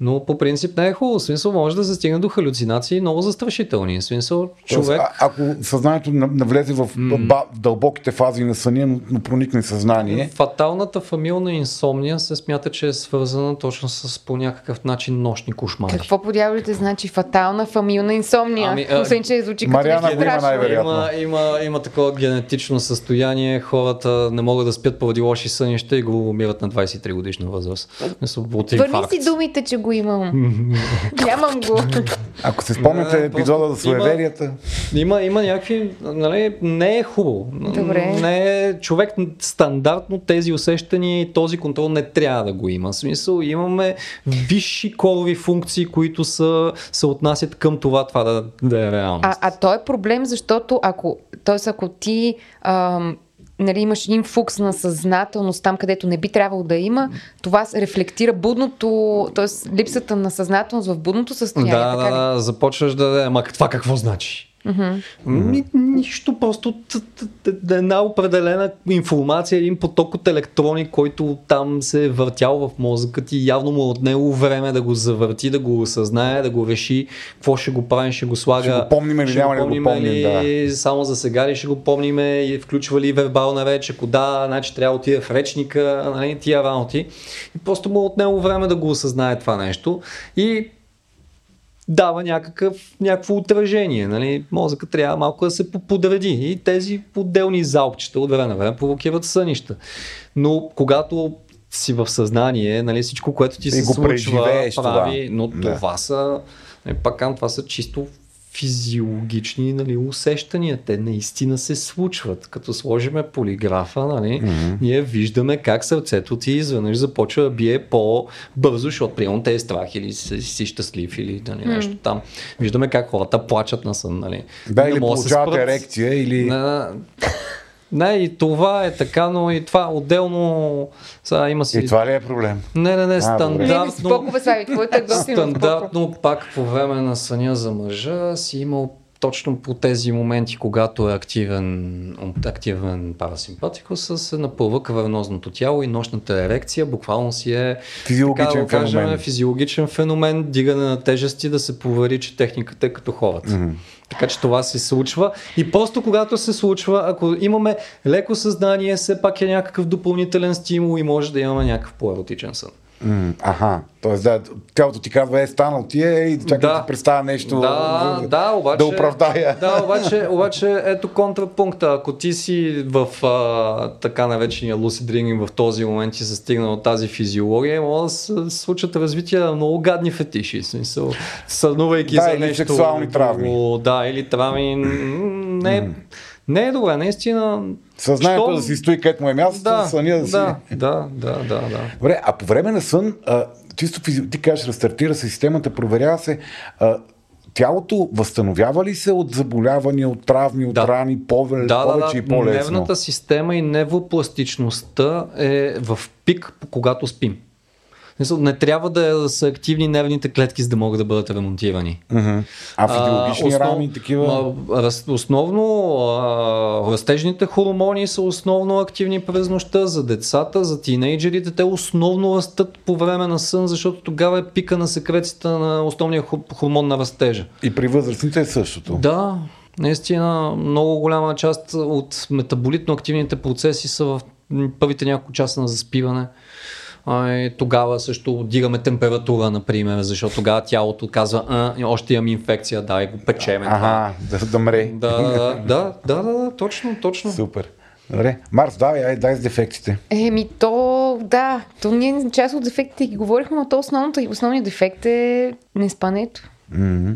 Но по принцип не е хубаво. Смисъл може да се стигне до халюцинации много застрашителни. Смисъл Тоест, човек... а, ако съзнанието на- навлезе в, ба, в дълбоките фази на съня, но, но проникне съзнание, Фаталната фамилна инсомния се смята, че е свързана точно с по някакъв начин нощни кошмари. Какво по дяволите значи фатална фамилна инсомния? Ами, а, Освен, че звучи като Мариана го има най-вероятно. Има, има, има такова генетично състояние, хората не могат да спят поради лоши сънища и го умират на 23 годишна възраст. Върни си думите, че го имам. Нямам го. Ако се спомняте епизода за просто има- суеверията, Има, има някакви, нали, не е хубаво. Добре. Не е човек стандартно тези усещания и този контрол не трябва да го има. В смисъл, имаме висши колови функции, които са, се отнасят към това, това да, да е реалност. А, а то е проблем, защото ако, т.е. ако ти ам, нали, имаш инфукс на съзнателност там, където не би трябвало да има, това рефлектира будното, т.е. липсата на съзнателност в будното състояние. Да, да, да, започваш да... Ама това какво значи? Ни, нищо, просто т- т- т- една определена информация, един поток от електрони, който там се е въртял в мозъка ти, явно му е отнело време да го завърти, да го осъзнае, да го реши, какво ще го правим, ще го слага. Ще го помним или няма ли да го помним ли Само за сега ли ще го помним и включва ли вербална реч, ако да, значи трябва да отиде в речника, нали, тия работи. И просто му е отнело време да го осъзнае това нещо. И дава някакъв, някакво отражение. Нали? Мозъка трябва малко да се по- подреди и тези отделни залпчета от време на време провокират сънища. Но когато си в съзнание, нали, всичко, което ти се случва, прави, това. но Да. това са, нали, пак това са чисто физиологични нали, усещания. Те наистина се случват. Като сложиме полиграфа, нали, mm-hmm. ние виждаме как сърцето ти изведнъж започва да бие по-бързо, защото примерно те е страх или си, си щастлив или нали, нещо там. Виждаме как хората плачат на сън. Нали. да, Не или да получават ерекция, или... Не, не, и това е така, но и това отделно сега има си... И това ли е проблем? Не, не, не, А, стандартно... спокове, Слави, твоето е. Стандартно пак по време на съня за мъжа си имал точно по тези моменти, когато е активен, активен парасимпатикус, се напълва кавернозното тяло и нощната ерекция буквално си е Физиологичен така да кажем, феномен. физиологичен феномен, дигане на тежести, да се провери, че техниката е като хората. Mm-hmm. Така че това се случва. И просто когато се случва, ако имаме леко съзнание, все пак е някакъв допълнителен стимул и може да имаме някакъв по-еротичен сън. М, Аха, т.е. да, тялото ти казва, е, станал ти е и чакай да, Да. ти представя нещо Да, за- да, обаче, да оправдая. Да, обаче, обаче ето контрапункта. Ако ти си в а, така наречения lucid dreaming в този момент и се стигна от тази физиология, може да се случат развития на много гадни фетиши. Смисъл, сънувайки Да, за или нещо. сексуални травми. Да, или травми. Не, е- не е добре, наистина. Съзнанието Щом- да си стои където му е място, Да, съня да, си... да, да, да, да, да. Добре, а по време на сън, а, чисто физи... ти кажеш, рестартира се системата, проверява се, а, тялото възстановява ли се от заболявания, от травми, от Да. рани, пове... Да, повече да, и да. по-лесно? Нервната система и невропластичността е в пик, когато спим. Не трябва да са активни нервните клетки, за да могат да бъдат ремонтирани. Мгм. А физиологични основ- рани, такива... раз, основно а, растежните хормони са основно активни през нощта за децата, за тинейджерите. Те основно растат по време на сън, защото тогава е пика на секрецията на основния хор- хормон на растежа. И при възрастните е същото. Да, наистина много голяма част от метаболитно активните процеси са в първите няколко часа на заспиване. Тогава също дигаме температура, например, защото тогава тялото казва, а, още имам инфекция, дай го печеме. Ага, да, да мре. Да, да, да, да, да, точно, точно. Супер. Добре. Марс, давай, ай, дай с дефектите. Еми то, да, то ние част от дефектите ги говорихме, но то основното, основният дефект е неспането. Мгм.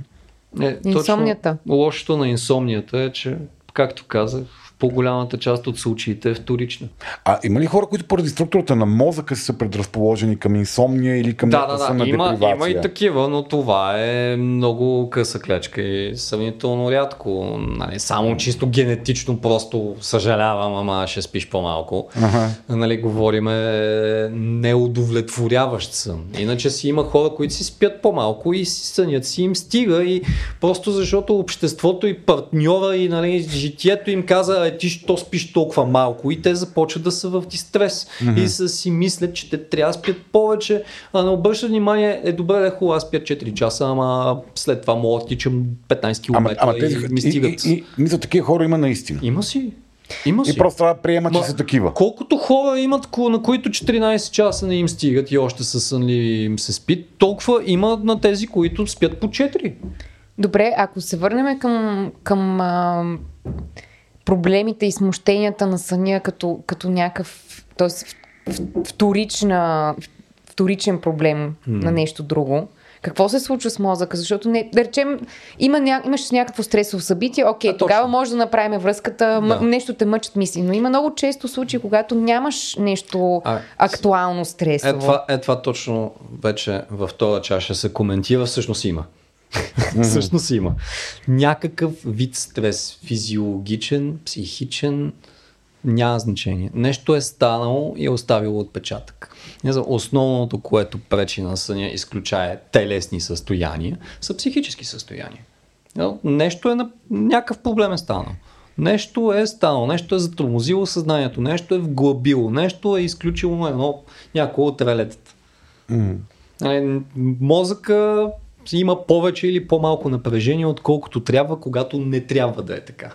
Е, точно Инсомнията. Лошото на инсомнията е, че, както казах, по-голямата част от случаите е вторична. А има ли хора, които поради структурата на мозъка са предразположени към инсомния или към Да, да, да. Има, депривация? има и такива, но това е много къса клечка и сравнително рядко. Нали, само чисто генетично просто съжалявам, ама ще спиш по-малко. Ага. Нали, говориме неудовлетворяващ сън. Иначе си има хора, които си спят по-малко и си сънят си им стига и просто защото обществото и партньора и нали, житието им каза, е ти що спиш толкова малко и те започват да са в дистрес mm-hmm. и са си мислят, че те трябва да спят повече, а не обръщат внимание, е добре, да хубаво, аз спя 4 часа, ама след това мога да тичам 15 км Ама, ама тези, и ми стигат. и, и, и, мисля, такива хора има наистина. Има си. Има си. И просто трябва да приемат, че Ма, са такива. Колкото хора имат, на които 14 часа не им стигат и още са сънливи им се спи, толкова има на тези, които спят по 4. Добре, ако се върнем към, към а, проблемите и смущенията на съня като, като някакъв, т.е. вторична, вторичен проблем mm. на нещо друго. Какво се случва с мозъка? Защото, не, да речем, има ня... имаш някакво стресово събитие, окей, а, тогава може да направим връзката, да. нещо те мъчат мисли. Но има много често случаи, когато нямаш нещо а, актуално стресово. Е това, е това точно вече в този чаша се коментира, всъщност има. Всъщност има. Някакъв вид стрес, физиологичен, психичен, няма значение. Нещо е станало и е оставило отпечатък. Основното, което пречи на съня, изключая телесни състояния, са психически състояния. Нещо е на... някакъв проблем е станал. Нещо е станало, нещо е затормозило съзнанието, нещо е вглъбило, нещо е изключило едно някои от релетата. Mm. Мозъка има повече или по-малко напрежение, отколкото трябва, когато не трябва да е така.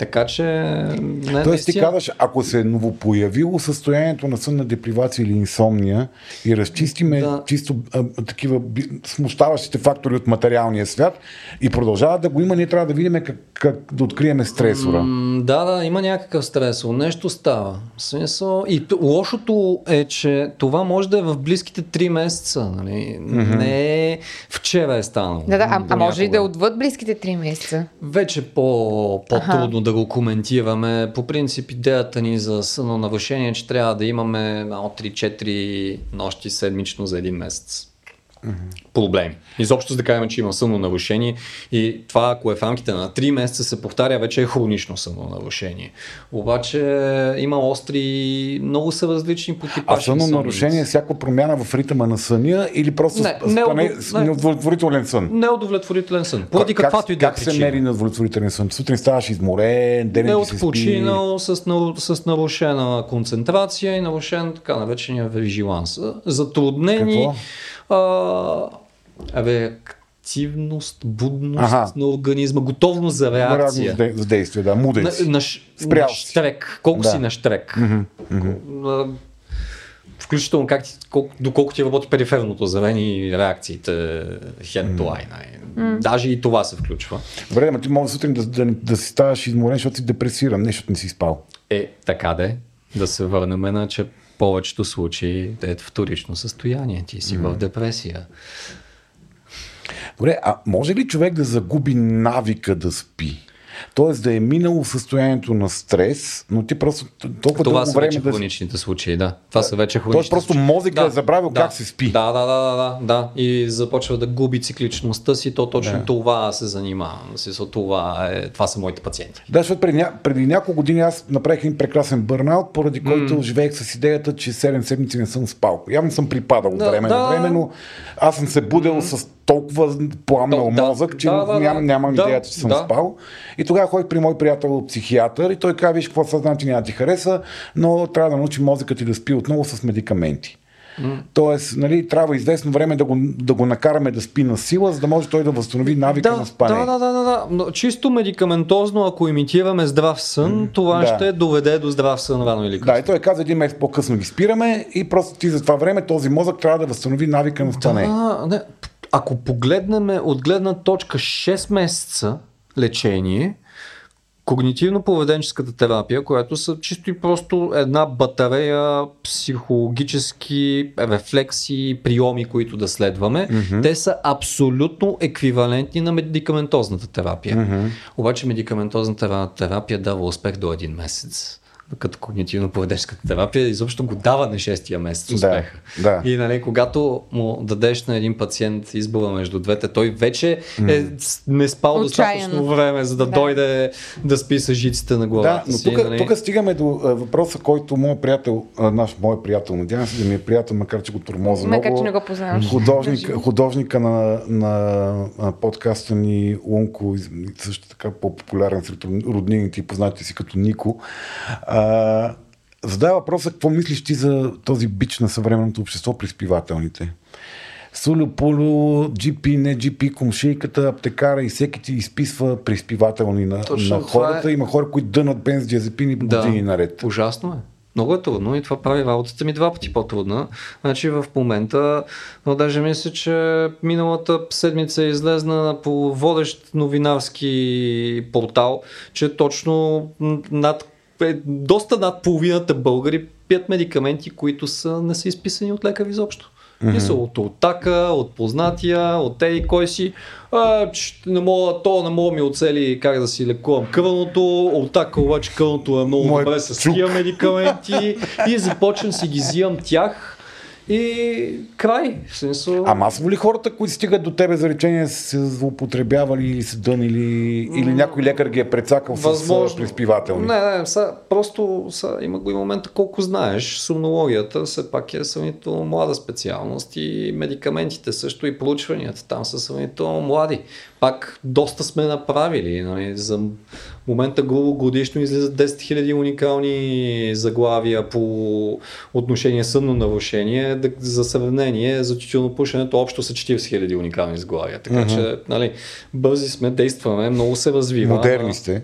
Така че... Не, Тоест ти казваш, ако се е новопоявило състоянието на сънна депривация или инсомния и разчистиме да. чисто а, такива смущаващите фактори от материалния свят и продължава да го има, ние трябва да видим как, как да откриеме стресора. М, да, да, има някакъв стресор. Нещо става. Смисъл... И лошото е, че това може да е в близките 3 месеца. Нали? Mm-hmm. Не е вчера е станало. Да, да, а, а може ли да е отвъд близките 3 месеца? Вече по, по-трудно да да го коментираме. По принцип идеята ни за сънонарушение е, че трябва да имаме от 3-4 нощи седмично за един месец. Mm-hmm. Проблеми. Изобщо да кажем, че има сънно нарушение и това, ако е в рамките на 3 месеца се повтаря, вече е хронично сънно нарушение. Обаче има остри, много са различни по типа. А сънно нарушение е всяка промяна в ритъма на съня или просто не, не, спане, не, неудовлетворителен сън? Неудовлетворителен сън. Поради каквато и да Как се мери неудовлетворителен сън? Сутрин ставаш изморен, ден не отпочинал с, с нарушена концентрация и нарушен така наречения вижиланс. Затруднени. Какво? а, абе, активност, будност ага. на организма, готовност за реакция. За действие, да, муден на, на, на штрек. Колко да. си на штрек. Mm-hmm. Mm-hmm. Включително как ти, колко, доколко ти работи периферното зрение и реакциите head to. Mm. Даже и това се включва. Добре, но ти може сутрин да, да, да си ставаш изморен, защото си депресиран, нещо не си спал. Е, така де. Да се върнем на, че повечето случаи е вторично състояние. Ти си mm. в депресия. Добре, а може ли човек да загуби навика да спи? Тоест да е минало състоянието на стрес, но ти просто толкова Това са време вече да... хроничните случаи, да. Това са вече хронични Тоест просто мозъка да, е забравил да, как се спи. Да, да, да, да, да, И започва да губи цикличността си, то точно да. това се занимавам. Това, е, това са моите пациенти. Да, защото преди, ня... преди няколко години аз направих един прекрасен бърнаут, поради който mm. живеех с идеята, че 7 седмици не съм спал. Явно съм припадал да, време да. на време, но аз съм се будил mm. с толкова пламнал да, мозък, че да, да, ням, нямам да, идеята, че съм да. спал. И тогава ходих при мой приятел психиатър и той каза, виж какво съзнам, че няма ти хареса, но трябва да научи мозъкът ти да спи отново с медикаменти. Mm. Тоест, нали, трябва известно време да го, да го накараме да спи на сила, за да може той да възстанови навика да, на спане. Да, да, да, да, да. Но чисто медикаментозно, ако имитираме здрав сън, mm. това да. ще доведе до здрав сън рано или късно. Да, и той каза един месец по-късно ги спираме и просто ти за това време този мозък трябва да възстанови навика на спане. Да, не, ако погледнем от гледна точка 6 месеца лечение, когнитивно-поведенческата терапия, която са чисто и просто една батарея психологически рефлексии, приеми, които да следваме, mm-hmm. те са абсолютно еквивалентни на медикаментозната терапия. Mm-hmm. Обаче медикаментозната терапия дава успех до един месец като когнитивно-поведенческата терапия, изобщо го дава на шестия месец успеха. Да, да. И нали, когато му дадеш на един пациент избора между двете, той вече е не спал Отчаяно. достатъчно време, за да, да дойде да спи с жиците на главата да, но тук, нали... тук стигаме до въпроса, който моят приятел, наш мой приятел, надявам се да ми е приятел, макар че го тормоза макар, че не го познаваш. Художник, художника на, на подкаста ни Лунко, също така по-популярен сред роднините и познатите си като Нико. А, задава въпроса, какво мислиш ти за този бич на съвременното общество при спивателните? Сулю, Пулю, GP, не GP, комшейката, аптекара и всеки ти изписва приспивателни на, на хората. Е... Има хора, които дънат бензодиазепини да, години наред. Ужасно е. Много е трудно и това прави работата ми два пъти по-трудна. Значи в момента, но даже мисля, че миналата седмица е излезна по водещ новинарски портал, че точно над е, доста над половината българи пият медикаменти, които са, не са изписани от лекар изобщо. Mm-hmm. са от отака, от познатия, от тези кой си. А, не мога, то не мога ми оцели как да си лекувам кръвното. Отака обаче кръвното е много Мой добре с тия медикаменти. и започвам си ги взимам тях и край. В смисъл... А масово ли хората, които стигат до тебе за лечение, са злоупотребявали или са дънили, или някой лекар ги е прецакал Възможно. с приспивателни? Не, не, са, просто са, има го и момента колко знаеш. Сумнологията все пак е сравнително млада специалност и медикаментите също и проучванията там са сравнително млади пак доста сме направили. Нали? За момента грубо годишно излизат 10 000 уникални заглавия по отношение съдно нарушение. За сравнение, за пушенето общо са 40 000 уникални заглавия. Така uh-huh. че нали, бързи сме, действаме, много се развива. Модерни сте.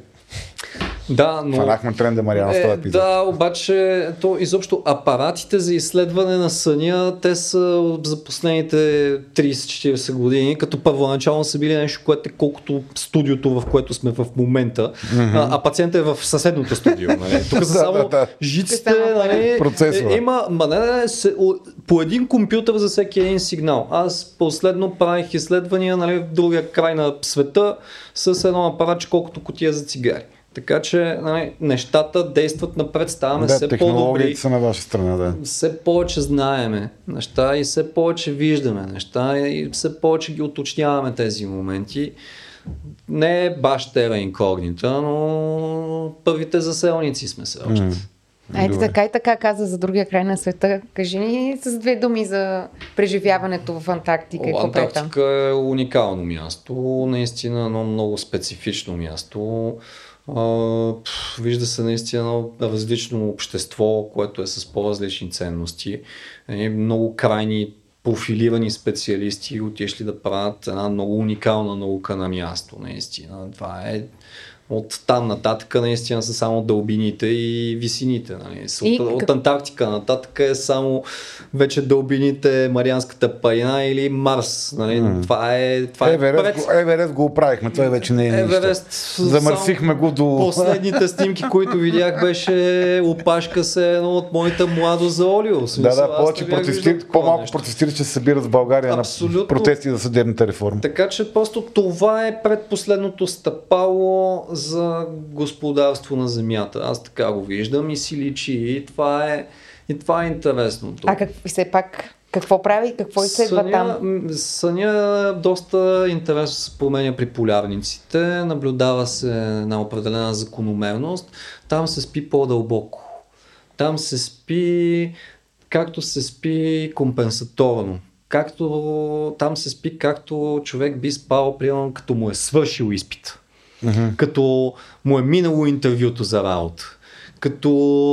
Да, но... Фанахме тренда Мариана е, епизод. Да, обаче то изобщо апаратите за изследване на съня, те са за последните 30-40 години, като първоначално са били нещо, което е колкото студиото, в което сме в момента, mm-hmm. а, а пациентът е в съседното студио. Нали? Тук са само да, да, жиците, нали? Е, има, ма не, не, се, по един компютър за всеки един сигнал. Аз последно правих изследвания нали, в другия край на света с едно апаратче, колкото котия за цигари. Така че нали, нещата действат напред, ставаме да, все по-добри. са на ваша страна, да. Все повече знаеме неща и все повече виждаме неща и все повече ги уточняваме тези моменти. Не е баш тера инкогнита, но първите заселници сме се още. Mm. Ето така и така каза за другия край на света. Кажи ни с две думи за преживяването в Антарктика. О, Антарктика е уникално място, наистина едно много специфично място. Вижда се наистина различно общество, което е с по-различни ценности. Е, много крайни профилирани специалисти отишли да правят една много уникална наука на място, наистина. Това е от там нататък наистина са само дълбините и висините. Нали. И... От, от Антарктика нататък е само вече дълбините, Марианската пайна или Марс. Нали. Mm. Това е, това Еверест, е пред... Еверест го оправихме, това вече не е Еверест, Замърсихме го до... Последните снимки, които видях, беше опашка се едно от моята младост за Олио. Да, да, повече протестир... по-малко протестиращи се събират в България Абсолютно. на протести за съдебната реформа. Така че просто това е предпоследното стъпало за господарство на земята. Аз така го виждам и си личи и това е, и това е интересното. А как, все пак какво прави? Какво изследва съня, там? Съня доста интересно се променя при полярниците. Наблюдава се една определена закономерност. Там се спи по-дълбоко. Там се спи както се спи компенсаторно. Както там се спи, както човек би спал, примерно, като му е свършил изпит mm-hmm. като му е минало интервюто за работа. Като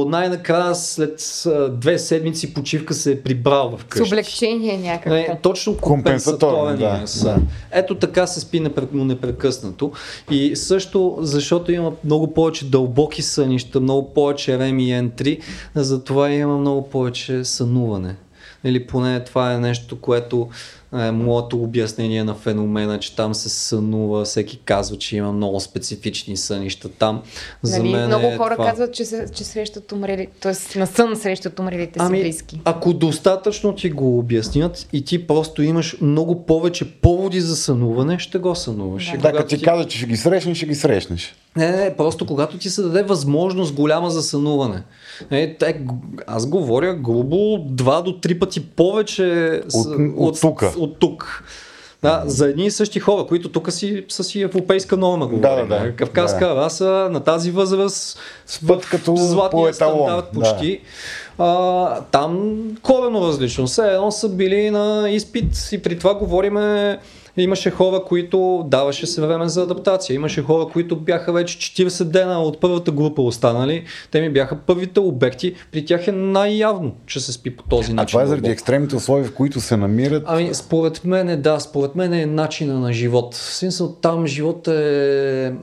най-накрая след две седмици почивка се е прибрал в къщи. С облегчение някакво. Не, точно компенсаторен да, да. Ето така се спи непрекъснато. И също, защото има много повече дълбоки сънища, много повече REM и N3, затова има много повече сънуване. Или поне това е нещо, което е моето обяснение на феномена, че там се сънува, всеки казва, че има много специфични сънища там. За нали, мен много е хора това... казват, че, се, че срещат умрели, т.е. на сън срещат умрелите ами, си близки. Ако достатъчно ти го обяснят и ти просто имаш много повече поводи за сънуване, ще го сънуваш. Да, да като ти, ти казва, че ще ги срещнеш, ще ги срещнеш. Не, не, просто когато ти се даде възможност голяма за сънуване. Е, те, аз говоря грубо два до три пъти повече от, от, от, тук. От тук. Да, за едни и същи хора, които тук си, са си европейска норма, говорим. Да, да, да. Кавказска да. раса на тази възраст спът като златния стандарт почти. Да. А, там корено различно. Все едно са били на изпит и при това говориме Имаше хора, които даваше се време за адаптация. Имаше хора, които бяха вече 40 дена от първата група останали. Те ми бяха първите обекти. При тях е най-явно, че се спи по този начин. А това е заради екстремните условия, в които се намират? Ами, според мен е, да, според мен е начина на живот. В смисъл, там живот е...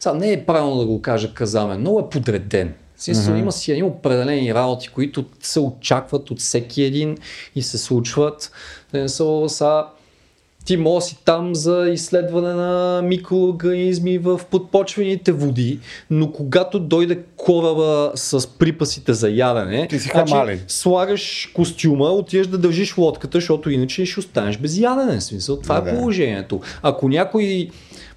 Сега, не е правилно да го кажа казамен, но е подреден. Смисъл, mm-hmm. има си едни определени работи, които се очакват от всеки един и се случват. Смисъл, са ти може си там за изследване на микроорганизми в подпочвените води, но когато дойде кораба с припасите за ядене, Ти си значи, слагаш костюма, отиваш да държиш лодката, защото иначе ще останеш без ядене. Смисъл, това Да. е положението. Ако някой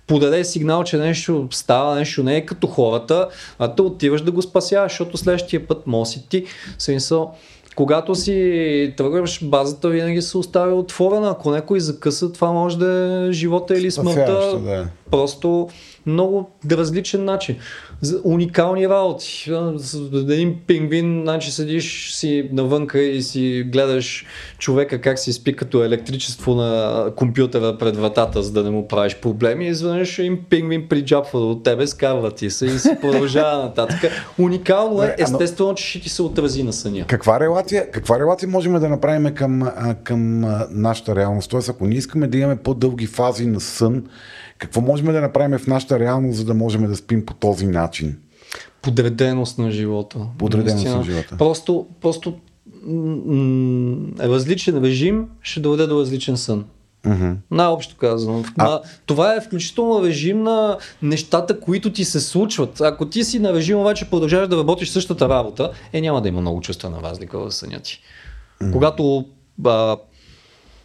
подаде сигнал, че нещо става, нещо не е като хората, а те отиваш да го спасяваш, защото следващия път може си ти. Смисъл, когато си тръгваш, базата винаги се оставя отворена. Ако някой закъса, това може да е живота или смъртта. Да. Просто много различен начин. Уникални работи. Един пингвин, значи седиш си навънка и си гледаш човека как си спи като електричество на компютъра пред вратата, за да не му правиш проблеми. И изведнъж един пингвин приджапва от тебе, скарва ти се и се продължава нататък. Уникално е, естествено, че ще ти се отрази на съня. Каква релация, каква релация можем да направим към, към нашата реалност? Тоест, ако ние искаме да имаме по-дълги фази на сън, какво можем да направим в нашата реалност, за да можем да спим по този начин? Подреденост на живота. Подреденост Наистина. на живота. Просто, просто м- различен режим ще доведе до различен сън. Мгм. Най-общо казано. А... Това е включително режим на нещата, които ти се случват. Ако ти си на режим, обаче продължаваш да работиш същата работа, е няма да има много чувствена разлика в съня ти. Когато а,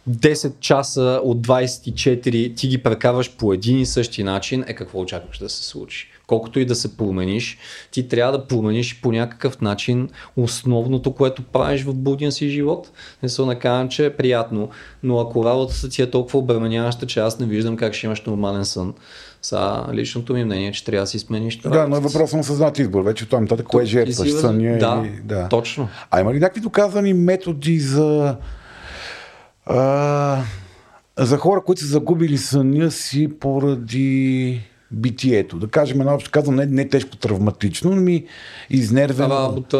10 часа от 24 ти ги прекарваш по един и същи начин, е какво очакваш да се случи. Колкото и да се промениш, ти трябва да промениш по някакъв начин основното, което правиш в будния си живот. Не се накарам, че е приятно, но ако работата ти е толкова обременяваща, че аз не виждам как ще имаш нормален сън, са личното ми мнение, че трябва да си смениш Да, но е въпрос на съзнат избор. Вече това нататък, кое жертваш? Съня да, или... Да, точно. А има ли някакви доказани методи за, за хора, които са загубили съня си поради битието? Да кажем, наобщо казвам, не, не тежко травматично, но ми изнервено. Работа,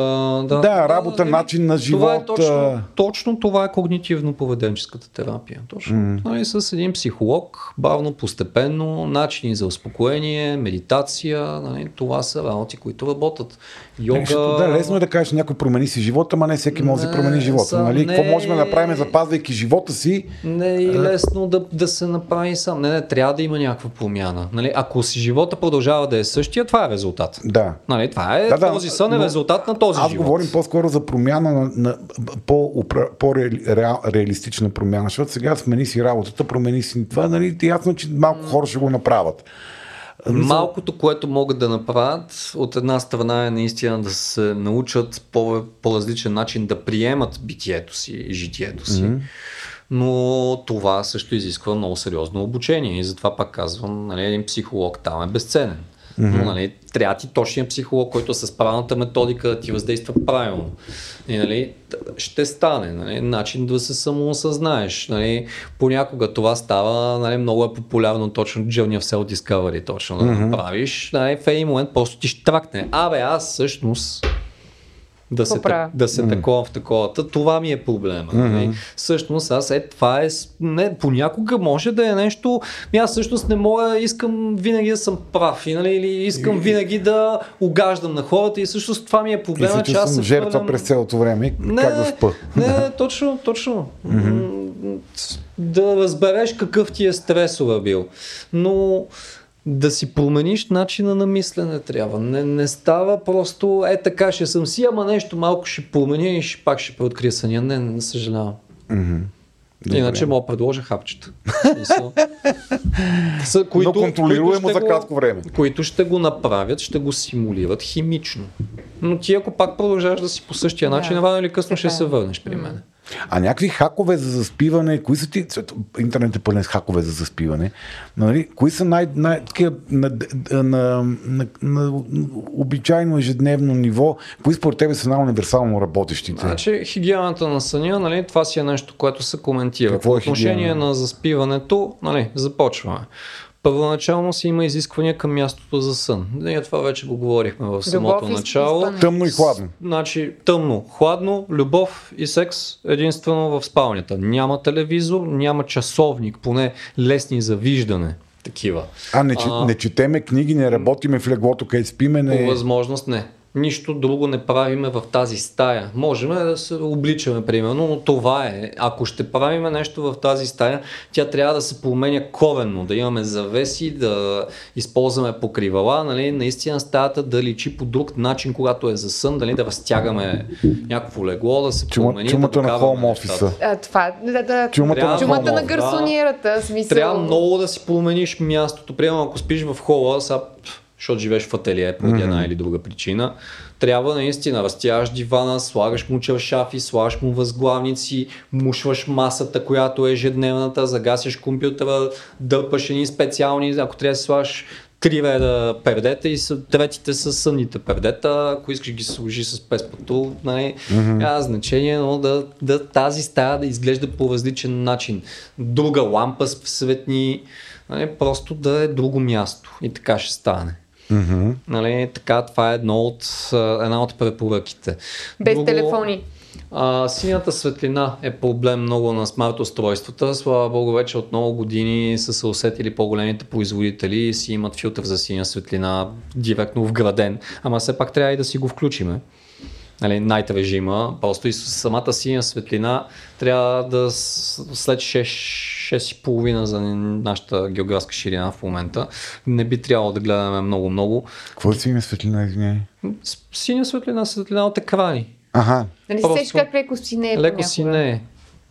да. Да, работа, нали, начин на Това е точно, точно това е когнитивно-поведенческата терапия. Точно. Mm. Нали, с един психолог, бавно, постепенно, начини за успокоение, медитация, нали, това са работи, които работят. Йога... Нещо, да, лесно е да кажеш някой промени си живота, ама не всеки може да промени живота. са- нали? Какво не. можем да направим, запазвайки живота си? Не е лесно да, да се направи сам. Не, не, трябва да има някаква промяна. Нали, ако си живота продължава да е същия, това е резултат. Да. Нали, това е, Да, да, този сън е резултат на този Аз живот. говорим по-скоро за промяна на, на по, по-реалистична промяна, защото сега смени си работата, промени си това, нали, ясно, че малко хора ще го направят. Малкото, което могат да направят, от една страна е наистина да се научат по, по различен начин да приемат битието си и житието си. Mm-hmm. Но това също изисква много сериозно обучение и затова пак казвам, нали, един психолог там е безценен. Mm-hmm. Но нали, трябва ти точния психолог, който с правилната методика да ти въздейства правилно. И, нали, ще стане нали, начин да се самоосъзнаеш. Нали. Понякога това става, нали, много е популярно точно Journey of Self Discovery точно да mm-hmm. направиш. Нали, в един момент просто ти ще тракне. Абе, аз всъщност да се, правя? да се mm. такова в такова. Та, това ми е проблема. Mm-hmm. Всъщност аз е, това е, не, понякога може да е нещо, ми аз всъщност не мога, искам винаги да съм прав, и, нали, или искам винаги да угаждам на хората и всъщност това ми е проблема, че аз се жертва хвърлям- през цялото време. не, как да спа? Не, точно, точно. Mm-hmm. Да разбереш какъв ти е стресова бил. Но да си промениш начина на мислене трябва. Не, не става просто е така ще съм си, ама нещо малко ще променя и ще, пак ще преоткрия съня. Не, не, не съжалявам. Добре. Иначе мога да предложа хапчета. Са, Но контролируемо ще за го- кратко време. Които ще го направят, ще го симулират химично. Но ти ако пак продължаваш да си по същия начин, Да, рано или късно така ще се върнеш при мен. А някакви хакове за заспиване, кои са ти, интернет е пълен с хакове за заспиване, нали, кои са най, най такива на, на, на, на, на, обичайно ежедневно ниво, кои според тебе са най-универсално работещите? Значи хигиената на съня, нали, това си е нещо, което се коментира. Какво По е отношение хигиена? на заспиването, нали, започваме. Първоначално си има изисквания към мястото за сън. Ние това вече го говорихме в самото Любов и начало. спане. Тъмно и хладно. Значи тъмно, хладно, любов и секс единствено в спалнята. Няма телевизор, няма часовник, поне лесни за виждане. Такива. А, не, А. не четеме книги, не работиме в леглото, където спиме, По не... възможност не. Нищо друго не правиме в тази стая. Можем да се обличаме, примерно, но това е. Ако ще правиме нещо в тази стая, тя трябва да се променя коренно, да имаме завеси, да използваме покривала, нали, наистина стаята да личи по друг начин, когато е за сън, дали да разтягаме някакво легло, да се Чума, промени. чумата да на хоум офиса. А, това, да, да, Чумата Трябва- на чумата на офиса. гарсонierата, смисъл. Трябва много да си промениш мястото. Примерно, ако спиш в хола, сега, защото живееш в ателие поради една или друга причина, трябва наистина разтягаш дивана, слагаш му чершафи, слагаш му възглавници, мушваш масата, която е ежедневната, загасяш компютъра, дърпаш едни специални, ако трябва да слагаш три реда пердета и са, третите са сънните пердета, ако искаш ги сложи с песпато, нали, няма значение, но да, да тази стая да изглежда по различен начин. Друга лампа с светни, нали, просто да е друго място и така ще стане. Мгм. Нали, така, това е едно от, една от препоръките. Без телефони. А, синята светлина е проблем много на смарт устройствата. Слава богу, вече от много години са се усетили по-големите производители и си имат филтър за синя светлина директно вграден. Ама все пак трябва и да си го включиме. Нали, night режима, просто и самата синя светлина трябва да след 6 6,5 за нашата географска ширина в момента. Не би трябвало да гледаме много-много. Какво си има светлина, извиняй? Синя светлина, светлина от екрани. Аха. Нали се сещаш как леко си не е Леко си понякога? не е.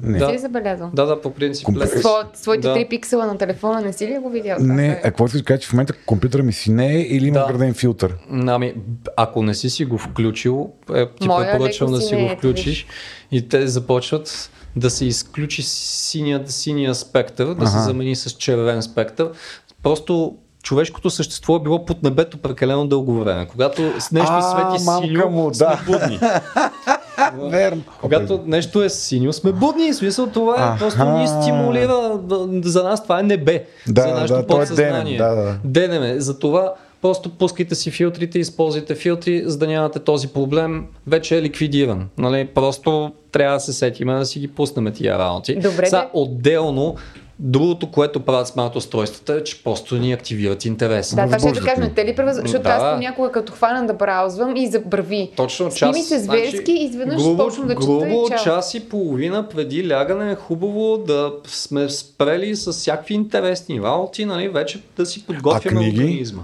Не. Да. си ли забелязал? Да, да, по принцип. Комплекс. леко си. Сво, своите Да. 3 пиксела на телефона не си ли го видял? Не, Това а какво да кажеш, че в момента компютъра ми си не е или има Да. вграден филтър? Ами, ако не си си го включил, е, ти Моя препоръчвам да си си не го е, включиш и те започват да се изключи синия, синия спектър, да се Аха. замени с червен спектър. Просто човешкото същество е било под небето прекалено дълго време. Когато с нещо А, свети синьо, му, сме да. будни. Верно. Когато нещо е синьо, сме будни. В смисъл това е, Аха. просто ни стимулира. За нас това е небе. Да, за нашето да, е подсъзнание. денем, да, да. Денем е. Затова просто пускайте си филтрите, използвайте филтри, за да нямате този проблем. Вече е ликвидиран. Нали? Просто трябва да се сетиме да си ги пуснем тия работи. Добре, Са, де. отделно, другото, което правят смарт устройствата е, че просто ни активират интерес. Да, това ще да Възбуждат кажа, ни. не те ли превъз... Защото Да. аз понякога като хвана да браузвам и забрави. Точно час. ми се зверски и изведнъж грубо, почна да чета грубо и чао. час и половина преди лягане е хубаво да сме спрели с всякакви интересни работи, нали, вече да си подготвяме организма.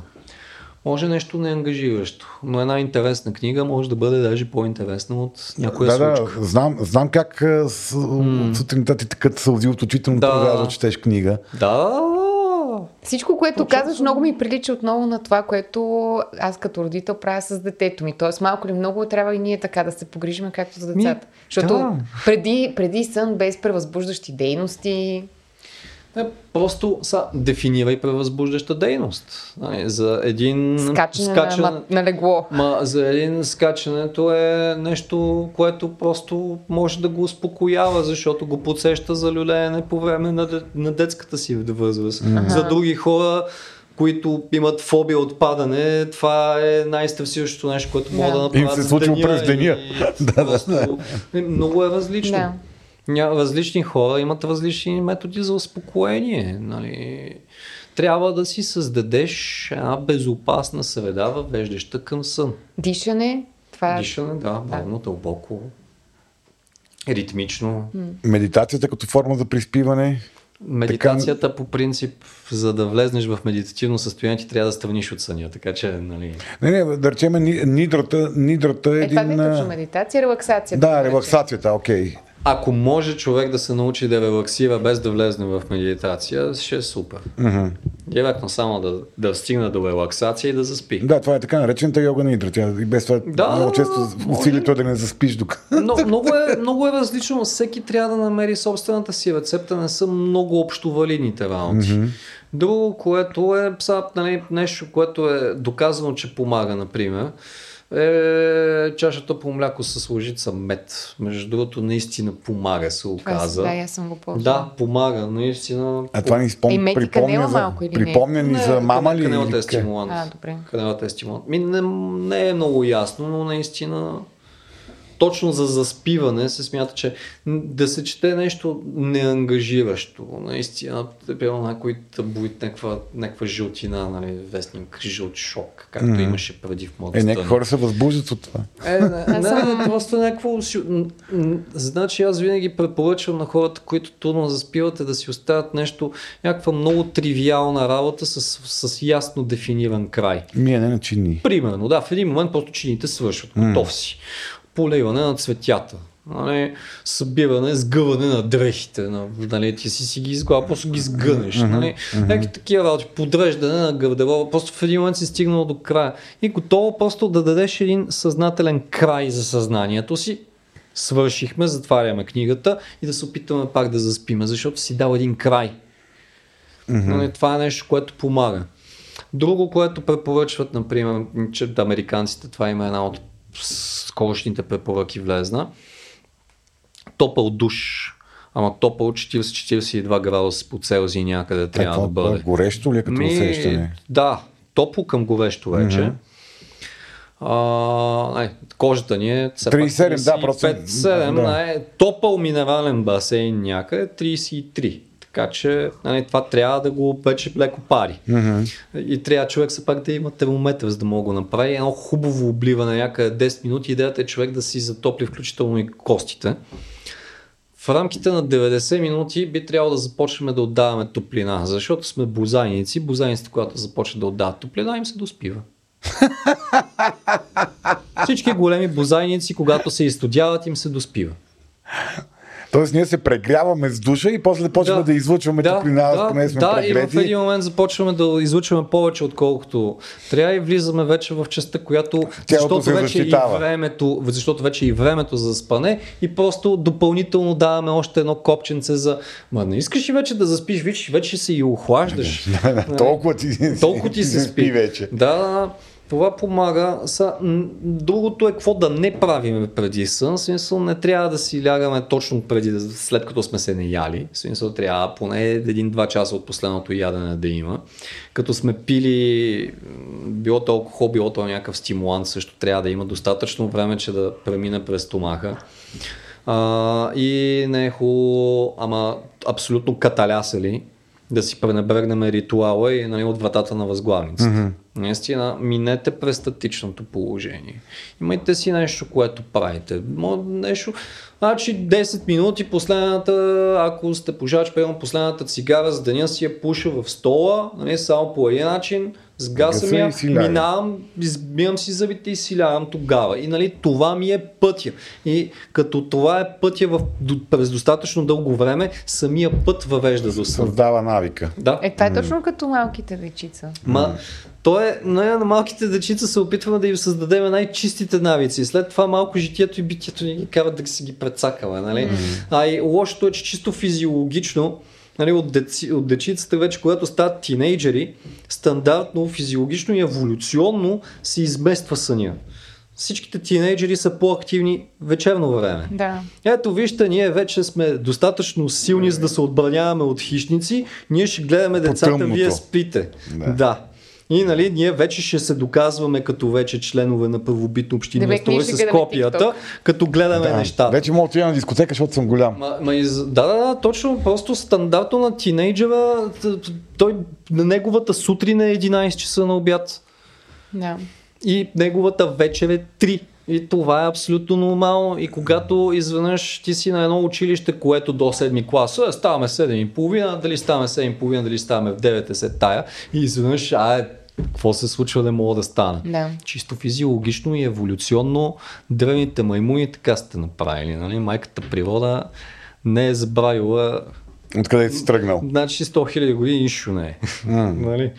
Може нещо неангажиращо, но една интересна книга може да бъде даже по-интересна от някоя Да, да, случка. знам, знам как с, сутринта ти такът сълзи от очите, но Да. да четеш книга. Да, Всичко, което казваш, много ми прилича отново на това, което аз като родител правя с детето ми. Тоест, малко ли много трябва и ние така да се погрижим, както за децата. Защото да. преди, преди сън, без превъзбуждащи дейности, Не, просто са, дефинирай превъзбуждаща дейност. Нали, за един скачане, На, на легло. Ма за един скачането е нещо, което просто може да го успокоява, защото го подсеща за люлеене по време на, на детската си възраст. За други хора, които имат фобия от падане, това е най-стресиращото нещо, което могат Да. да направят. Им се деня през деня. и просто- Много е различно. Да. Ня, различни хора имат различни методи за успокоение. Нали. Трябва да си създадеш една безопасна среда, въвеждаща към сън. Дишане, това е... Дишане, да, бавно, дълбоко, ритмично. Медитацията като форма за приспиване. Медитацията по принцип, за да влезнеш в медитативно състояние, ти трябва да страниш от съня. Така че, нали... Не, не, да речем, ни- нидрата, нидрата е Е, това не един... е а, точно медитация, релаксация. Да, релаксацията, окей. Ако може човек да се научи да релаксира без да влезне в медитация, ще е супер. Мгм. Директно само да, да стигне до релаксация и да заспи. Да, това е така наречената йога нидра. Тя и без това Да, много често усилието е да не заспиш тук. Но, много, е, много е различно. Всеки трябва да намери собствената си рецепта. Не са много общо валидните работи. Mm-hmm. Друго, което е са, нали, нещо, което е доказано, че помага, например, е чашата по мляко с лъжица мед. Между другото, наистина помага, се Това оказа. Да, аз съм го ползвала. Да, помага, наистина. А това ни спом... Е, припомня, за... малко или не? припомня ни за мама ли? Канелата е стимулант. А, добре. Канелата е стимулант. Ми, не, не е много ясно, но наистина точно за заспиване се смята, че да се чете нещо неангажиращо. Наистина, примерно някой табуит, някаква, някаква жълтина, нали, вестник жълт шок, както mm-hmm. имаше преди в младостта. Е, някакви хора се възбуждат от това. Е, не, не, не, просто някакво... Значи аз винаги препоръчвам на хората, които трудно заспиват, е да си оставят нещо, някаква много тривиална работа с, с ясно дефиниран край. Миене на чини. Примерно, да, в един момент просто чините свършват, готов си. Поливане на цветята, нали, събиране, сгъване на дрехите, на, нали, ти си си ги изглава, просто ги сгънеш, нали, някакви такива работи, подреждане на гардероба, просто в един момент си стигнал до края и готово просто да дадеш един съзнателен край за съзнанието си, свършихме, затваряме книгата и да се опитаме пак да заспиме, защото си дал един край. Mm-hmm. Нали, това е нещо, което помага. Друго, което препоръчват, например, че американците, това има една от скорошните препоръки влезна, топъл душ. Ама топъл 40-42 градуса по Целзий някъде трябва да бъде. Горещо ли е като Ми, усещане? Да, топло към горещо вече. Mm-hmm. А, не, кожата ни е 37, да, просто 5-7, да. Не, топъл минерален басейн някъде 33. Така че нали, това трябва да го вече леко пари. Mm-hmm. И трябва човек все пак да има термометър, за да мога го направи. Едно хубаво обливане някъде 10 минути. Идеята е човек да си затопли включително и костите. В рамките на 90 минути би трябвало да започнем да отдаваме топлина, защото сме бозайници. Бозайниците, когато започнат да отдават топлина, им се доспива. Всички големи бозайници, когато се изстудяват, им се доспива. Тоест ние се прегряваме с душа и после почваме да, да излучваме да, топлина, да, поне сме Да, прегрети. и в един момент започваме да излучваме повече отколкото трябва и влизаме вече в частта, която защото се вече защитава. и времето, защото вече и времето за спане и просто допълнително даваме още едно копченце за ма не искаш ли вече да заспиш, вече, вече се и охлаждаш. толкова ти, толкова ти се спи. вече. Да, да, това помага. Са, другото е какво да не правим преди сън. Смисъл не трябва да си лягаме точно преди, след като сме се не яли. Смисъл трябва поне един-два часа от последното ядене да има. Като сме пили било то алкохол, било то някакъв стимулант, също трябва да има достатъчно време, че да премине през стомаха. А, и не е хубаво, ама абсолютно каталясали да си пренебрегнем ритуала и нали, от вратата на възглавницата. Mm-hmm. Наистина, минете през статичното положение. Имайте си нещо, което правите. Нещо, значи 10 минути последната, ако сте пожач, приемам последната цигара за деня си я пуша в стола, нали, само по един начин, сгасам я, минавам, избивам си зъбите и си лягам тогава. И нали, това ми е пътя. И като това е пътя в, през достатъчно дълго време, самия път въвежда до сън. Създава навика. Да. Е, това е точно като малките дечица. Ма, то е, на, на малките дечица се опитваме да им създадем най-чистите навици. След това малко житието и битието ни ги карат да си ги прецакаме. Нали? Mm. А и лошото е, че чисто физиологично нали, от, деци, от дечицата вече, когато стават тинейджери, стандартно, физиологично и еволюционно се измества съня. Всичките тинейджери са по-активни вечерно време. Да. Ето вижте, ние вече сме достатъчно силни, за да се отбраняваме от хищници. Ние ще гледаме децата, вие спите. Да. да. И нали, ние вече ще се доказваме като вече членове на първобитно община строй с копията, като гледаме да, нещата. Вече мога да отида на дискотека, защото съм голям. Ма, ма из... Да, да, да, точно просто стандартно на тинейджера, той на неговата сутрин е 11 часа на обяд. Да. И неговата вечер е 3. И това е абсолютно нормално. И когато изведнъж ти си на едно училище, което до 7 класа, е, ставаме 7.30, дали ставаме 7.30, дали ставаме в 9 тая, и изведнъж, а, е, какво се случва, да мога да стане. Да. Чисто физиологично и еволюционно древните маймуни така сте направили. Нали? Майката природа не е забравила Откъде си тръгнал? Значи 100 000 години нищо не е. Mm. нали?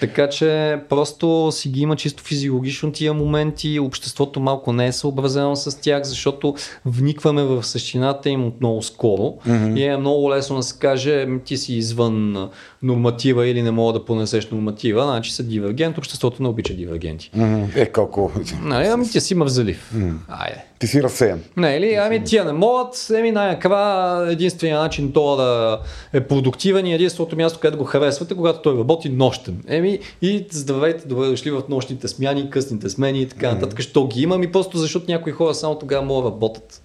Така че просто си ги има чисто физиологично тия моменти, обществото малко не е съобразено с тях, защото вникваме в същината им отново скоро mm-hmm. и е много лесно да се каже ти си извън норматива или не мога да понесеш норматива, значи са дивергент, обществото не обича дивергенти. Mm-hmm. Е, колко? Нали, ами ти си мързалив. Mm. Айде. Ти си разсеян. Не, или, ами тия не могат, еми най-накрая единствения начин това да е продуктивен и единственото място, където го харесвате, когато той работи нощен. Еми и здравейте, добре дошли в нощните смяни, късните смени и така нататък. Що ги имам и просто защото някои хора само тогава могат да работят.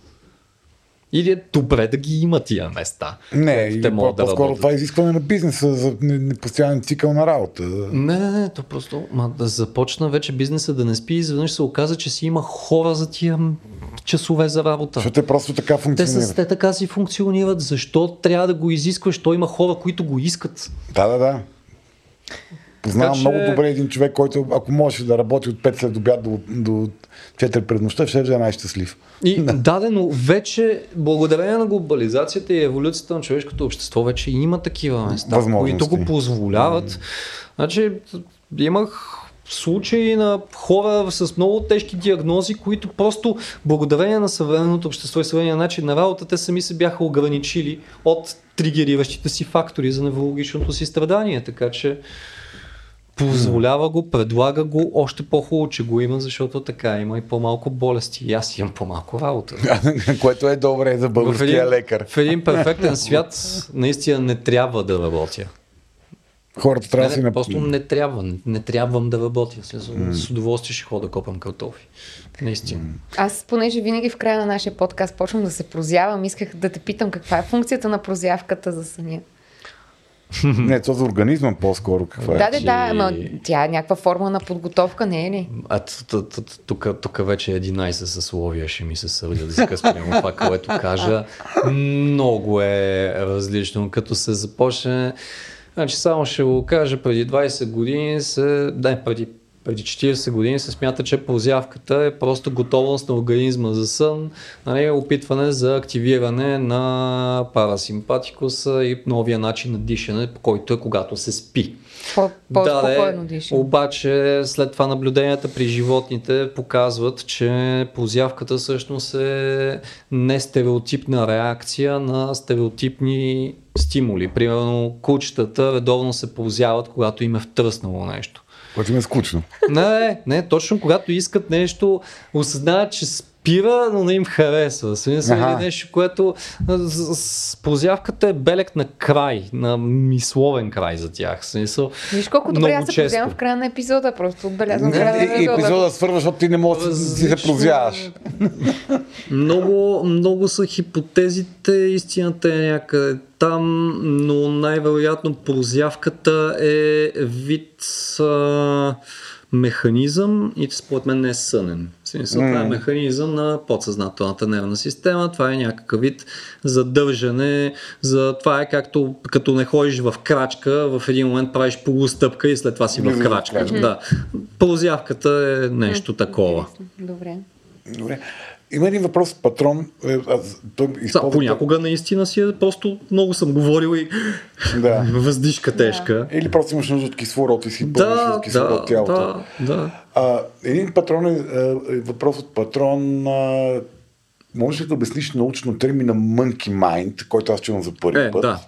Или е добре да ги има тия места. Не, те могат да по-скоро това е изискване на бизнеса за не- непостоянен цикъл на работа. Не, не, не, то просто ма, да започна вече бизнеса да не спи и изведнъж се оказа, че си има хора за тия часове за работа. Защото те просто така Те, функционират. са, те така си функционират. Защо трябва да го изискваш? То има хора, които го искат. Да, да, да. Познавам че- много добре един човек, който ако можеше да работи от 5 след обяд до, до 4 пред нощта, ще е най-щастлив. И дадено вече, благодарение на глобализацията и еволюцията на човешкото общество, вече има такива места, които го позволяват. Значи, имах случаи на хора с много тежки диагнози, които просто благодарение на съвременното общество и съвременния начин на работа, те сами се бяха ограничили от тригериращите си фактори за неврологичното си страдание. Така че позволява го, предлага го, още по-хубаво, че го има, защото така има и по-малко болести. И аз имам по-малко работа. Което е добре за В българския един, лекар. в един перфектен свят наистина не трябва да работя. Хората трябва да си на... просто не трябва. Не, не трябвам да работя. С, с удоволствие ще ходя да копам картофи. Наистина. Аз, понеже винаги в края на нашия подкаст почвам да се прозявам, исках да те питам каква е функцията на прозявката за съня. Не, то за организма по-скоро. Каква е? Да, да, да, Значи- ама тя е някаква форма на подготовка, не е ли? А тук, вече 11 съсловия ще ми се сърдят да спрямо това, което кажа. Много е различно. Като се започне, значи само ще го кажа, преди 20 години се, не, преди преди 40 години се смята, че прозявката е просто готовност на организма за сън, нали, опитване за активиране на парасимпатикуса и новия начин на дишане, по който е когато се спи. По- По-спокойно да, дишам. Обаче след това наблюденията при животните показват, че позявката всъщност е нестереотипна реакция на стереотипни стимули. Примерно кучетата редовно се позяват, когато им е втръснало нещо. Което им е скучно. Не, не, точно когато искат нещо, осъзнават, че спира, но не им харесва. Смисъл или нещо, което позявката е белег на край, на мисловен край за тях. Смисъл, Виж колко добре аз се често. прозявам в края на епизода, просто отбелязвам края на И, и епизода. епизода свърва, защото ти не можеш да си се прозяваш. Много, много са хипотезите, истината е някъде там, но най-вероятно прозявката е вид а, механизъм и според мен не е сънен. В смисъл, това е механизъм на подсъзнателната нервна система, това е някакъв вид задържане, за това е както като не ходиш в крачка, в един момент правиш полустъпка и след това си в крачка. крачка. Да. Прозявката е нещо такова. Добре. Добре. Има един въпрос, патрон. Е, аз, той Са, използва... понякога наистина си е просто много съм говорил и Да. въздишка тежка. Или просто имаш нужда от кислород и си пълниш Да, с кислород да, тялото. да, да. А, един патрон е, е, е въпрос от патрон. А, можеш ли да обясниш научно термина monkey mind, който аз чувам за първи Е, път? да.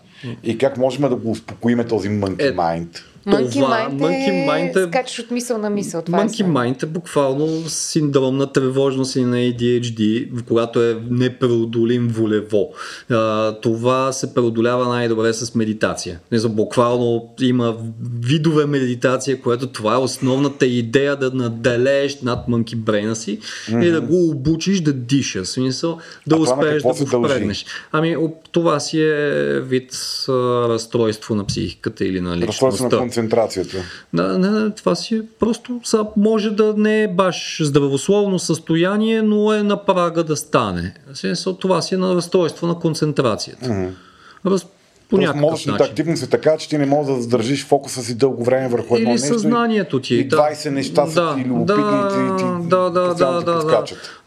И как можем да го успокоиме този monkey Е, mind? Monkey Това- Mind е, Monkey Mind е- скачаш от мисъл на мисъл. Това е Monkey сън. Mind е буквално синдром на тревожност и на ADHD, когато е непреодолим волево. А, това се преодолява най-добре с медитация. Не знам, буквално има видове медитация, което това е основната идея да наделееш над monkey брейна си и да го обучиш да диша. Смисъл да А успееш да го впрегнеш. Ами това си е вид а, разстройство на психиката или на личността. Концентрацията. Не, не, не, това си е просто са, може да не е баш здравословно състояние, но е на прага да стане. Смисъл, това си е на разстройство на концентрацията. Раз, по Тоест, мозъчната начин. активност е така, че ти не можеш да задържиш фокуса си дълго време върху едно Или нещо. съзнанието ти. И 20 неща са ти любопитни и ти, да, да, да, да, да.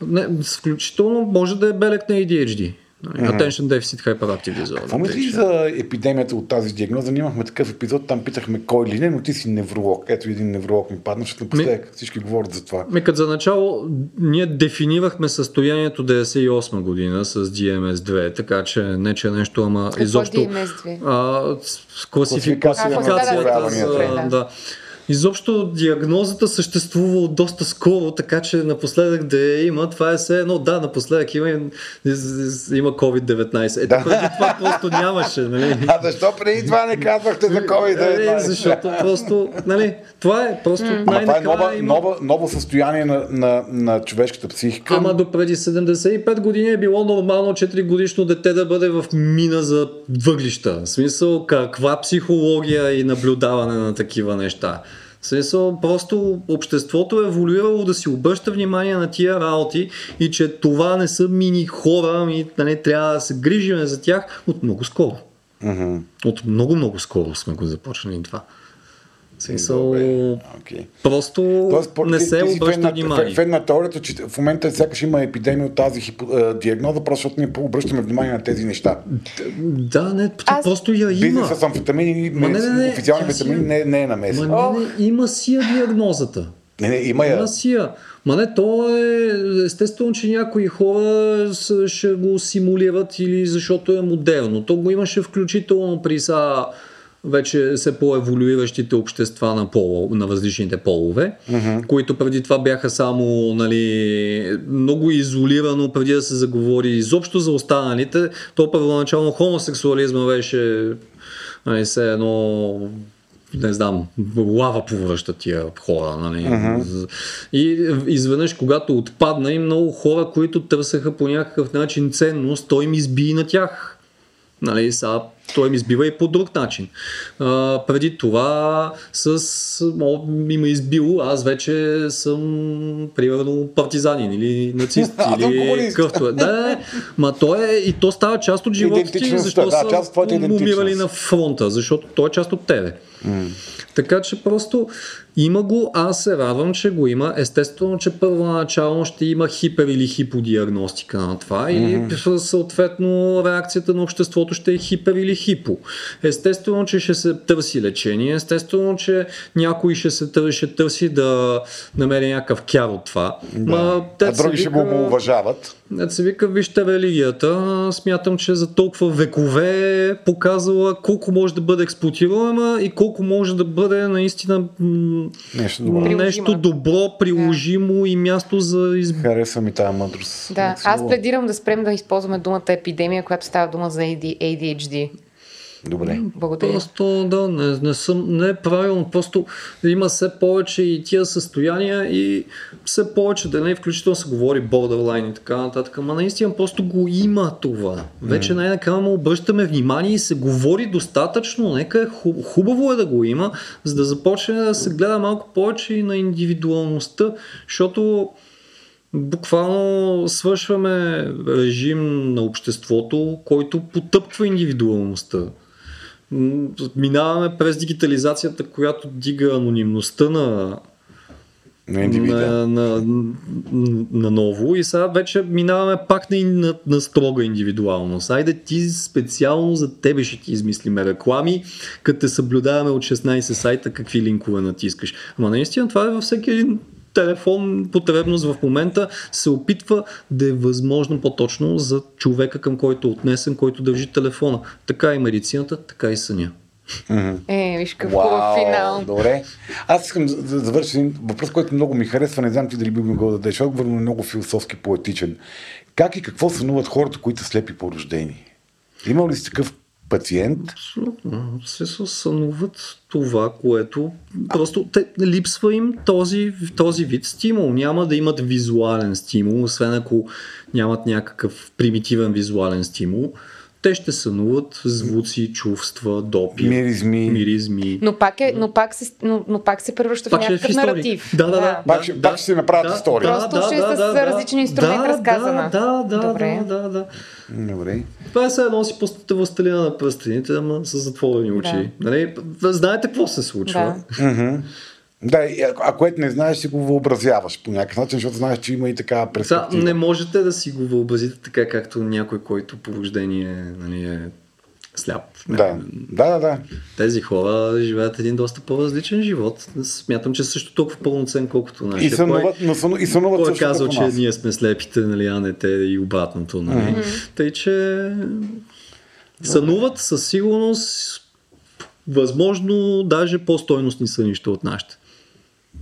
Не, включително може да е белег на ADHD. Attention Deficit Hyperactive Disorder. Какво мисли за епидемията от тази диагноза? Ние имахме такъв епизод, там питахме кой ли не, но ти си невролог. Ето един невролог ми падна, защото напоследък всички говорят за това. Ми, като за начало, ние дефинирахме състоянието 98 година с DMS-2, така че не че е нещо, ама Какво изобщо... DMS-2? А, с- класифи... Класификацията за, Да. да. Изобщо диагнозата съществува от доста скоро, така че напоследък да я има, това е все едно, да, напоследък има, има COVID-19. Ето преди това просто нямаше. Нали? А защо преди това не казвахте за COVID-19? Е, защото просто, нали, това е просто Ама това е нова, има... нова, ново състояние на, на, на човешката психика. Ама до преди 75 години е било нормално 4 годишно дете да бъде в мина за въглища. В смисъл, каква психология и наблюдаване на такива неща. В смисъл, просто обществото е еволюирало да си обръща внимание на тия работи и че това не са мини хора, ами нали, трябва да се грижиме за тях от много скоро. Мгм. От много-много скоро сме го започнали това. Смисъл, окей. просто Тоест, по- не ти- се обръща фен на- внимание. Фен на теорията, че в момента сякаш има епидемия от тази хипо, а, диагноза, просто защото ние обръщаме внимание на тези неща. Да, не, Аз- просто я има. Бизнесът с амфетамини, не, не, не, официални витамини е- не, не е намесен. Ма не, не, има си я диагнозата. Не, не, има я. Има си я. Ма не, то е естествено, че някои хора ще го симулират или защото е модерно. То го имаше включително при са вече се по-еволюиращите общества на, пол, на различните полове, mm-hmm. които преди това бяха само нали, много изолирано, преди да се заговори изобщо за останалите. То първоначално хомосексуализма беше нали, все едно не знам, лава повръща тия хора. Нали? Uh-huh. И изведнъж, когато отпадна и много хора, които търсеха по някакъв начин ценност, той им изби и на тях. Нали, сега той ми избива и по друг начин. А, преди това с, о, ми ме избил, аз вече съм примерно партизанин или нацист съм или къвто е. Да, не, ма то е и то става част от живота ти, защо да, са част умирали на фронта, защото той е част от тебе. Така че просто има го, аз се радвам, че го има. Естествено, че първоначално ще има хипер или хиподиагностика на това и съответно реакцията на обществото ще е хипер или хипо. Естествено, че ще се търси лечение, естествено, че някой ще се търси, ще търси да намери някакъв кяр от това. Ма, а други ще го уважават. Дет се вика, вижте религията, смятам, че за толкова векове е показала колко може да бъде експлуатируема и колко може да бъде наистина Нещо добро. Приложимо. нещо добро, приложимо и място за изб... Харесва ми тази мъдрост. Да, аз пледирам да спрем да използваме думата епидемия, която става дума за AD, ADHD. Добре. Благодаря. Просто да, не, не, съм, не е правилно, просто има все повече и тия състояния и все повече да не включително се говори borderline и така нататък, ама наистина просто го има това. Вече най-накрая му обръщаме внимание и се говори достатъчно, нека е хуб, хубаво е да го има, за да започне да се гледа малко повече и на индивидуалността, защото буквално свършваме режим на обществото, който потъпква индивидуалността. Минаваме през дигитализацията, която дига анонимността на, На на, на, на ново и сега вече минаваме пак на, на, на строга индивидуалност. Айде ти специално за тебе ще ти измислиме реклами, като те съблюдаваме от 16 сайта какви линкове натискаш. Ама наистина това е във всеки един телефон потребност в момента се опитва да е възможно по-точно за човека към който е отнесен, който държи телефона. Така и медицината, така и съня. Е, виж какво хубав финал. Добре. Аз искам да да завърша един въпрос, който много ми харесва. Не знам ти дали би могъл да дадеш отговор, но е много философски, поетичен. Как и какво сънуват хората, които са слепи по рождение? Има ли си такъв пациент? Абсолютно. Се сънуват това, което просто те, липсва им този, този вид стимул. Няма да имат визуален стимул, освен ако нямат някакъв примитивен визуален стимул. Те ще сънуват звуци, чувства, допир, Миризми. миризми. Но пак, е, но, пак се, но, но пак се превръща Пак в е в някакъв история. наратив. Да, да, да. Пак ще- пак ще си направят история. Просто ще е с различен инструмент разказана. Да, да, Добре. да, да, да. Добре. Това е все едно си пуснете властелина на пръстените, ама с затворени очи. Нали? Знаете какво се случва? Да. Да, а което не знаеш, си го въобразяваш по някакъв начин, защото знаеш, че има и така перспектива. не можете да си го въобразите така, както някой, който по рождение нали, е сляп. Да, да, да, да. Тези хора живеят един доста по-различен живот. Смятам, че също толкова пълноцен, колкото нашия. И сънуват, но съну, и сънуват Кой е казал, че ние сме слепите, нали, а не те и обратното. Нали? Тъй, че сънуват със сигурност възможно даже по-стойностни сънища от нашите.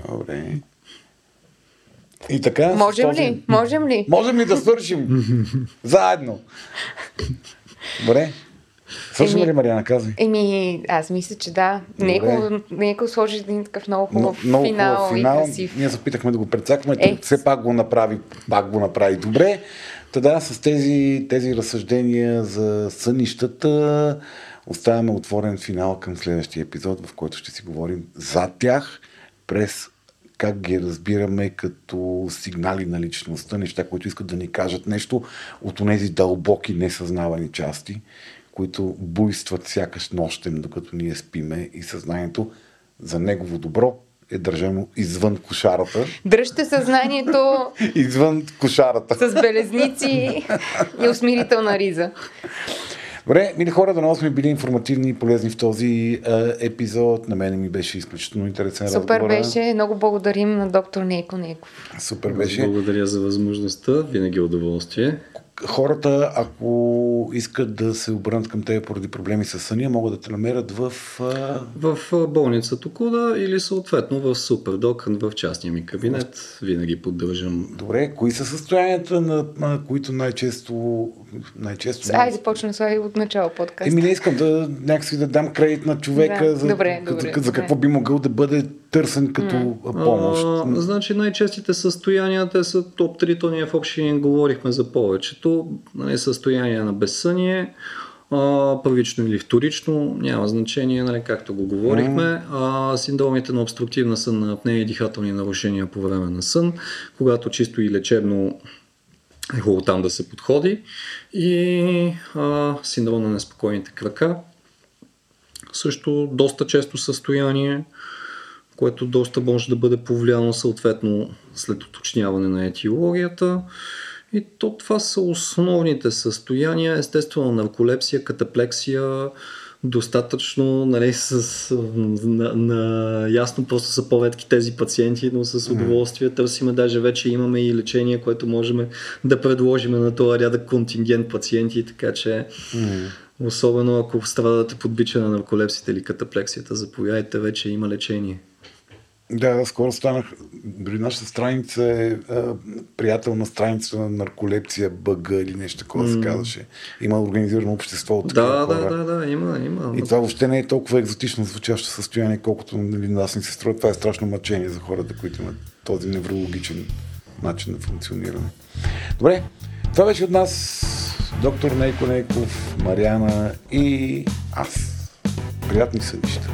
Добре. И така. Можем този... ли? Можем ли? Можем ли да свършим? Заедно. Добре. Свършим ли, Мариана, казвай? Еми, аз мисля, че да. Нека, сложи един такъв много хубав много финал, хубав финал. и красив. Ние се опитахме да го прецакваме, Е. е. все пак го направи, пак го направи добре. Тогава с тези, тези разсъждения за сънищата оставяме отворен финал към следващия епизод, в който ще си говорим за тях през как ги разбираме като сигнали на личността, неща, които искат да ни кажат нещо от тези дълбоки несъзнавани части, които буйстват сякаш нощем, докато ние спиме и съзнанието за негово добро е държано извън кошарата. Дръжте съзнанието Извън кошарата. с белезници и усмирителна риза. Добре, мили хора, да сме били информативни и полезни в този е, епизод. На мен ми беше изключително интересен Супер разговор. беше. Много благодарим на доктор Нейко Нейков. Супер Беше. Благодаря за възможността. Винаги удоволствие. Хората, ако искат да се обърнат към теб поради проблеми с съня, могат да те намерят в... В а, болница Токуда или съответно в Супердок, в частния ми кабинет. Винаги поддържам. Добре, кои са състоянията, на, на които най-често... най-често Айде, почна с от начало подкаст. Еми не искам да някакси да дам кредит на човека Да, за, добре, за, добре, за, за какво би могъл да бъде търсен като помощ. А, значи най-честите състояния, те са топ 3, то ние в общи говорихме за повечето. Нали, състояние на безсъние, а, първично или вторично, няма значение, нали, както го говорихме. А, синдромите на обструктивна сън, апнея и дихателни нарушения по време на сън, когато чисто и лечебно е хубаво там да се подходи. И а, синдром на неспокойните крака. Също доста често състояние, което доста може да бъде повлияно съответно след уточняване на етиологията. И то това са основните състояния. Естествено, нарколепсия, катаплексия, достатъчно, нали, с, на, на, ясно просто са по-редки тези пациенти, но с удоволствие търсиме, даже вече имаме и лечение, което можем да предложим на този рядък контингент пациенти, така че особено ако страдате под бича на нарколепсията или катаплексията, заповядайте, вече има лечение. Да, скоро станах. Дори нашата страница е а, приятелна страница на нарколепсия БГ или нещо такова се казваше. Има организирано общество от такива Да, хора. да, да, да, има, има. И това въобще не е толкова екзотично звучащо състояние, колкото нали, на нас ни се струва. Това е страшно мъчение за хората, които имат този неврологичен начин на функциониране. Добре, това беше от нас доктор Нейко Нейков, Мариана и аз. Приятни сънища.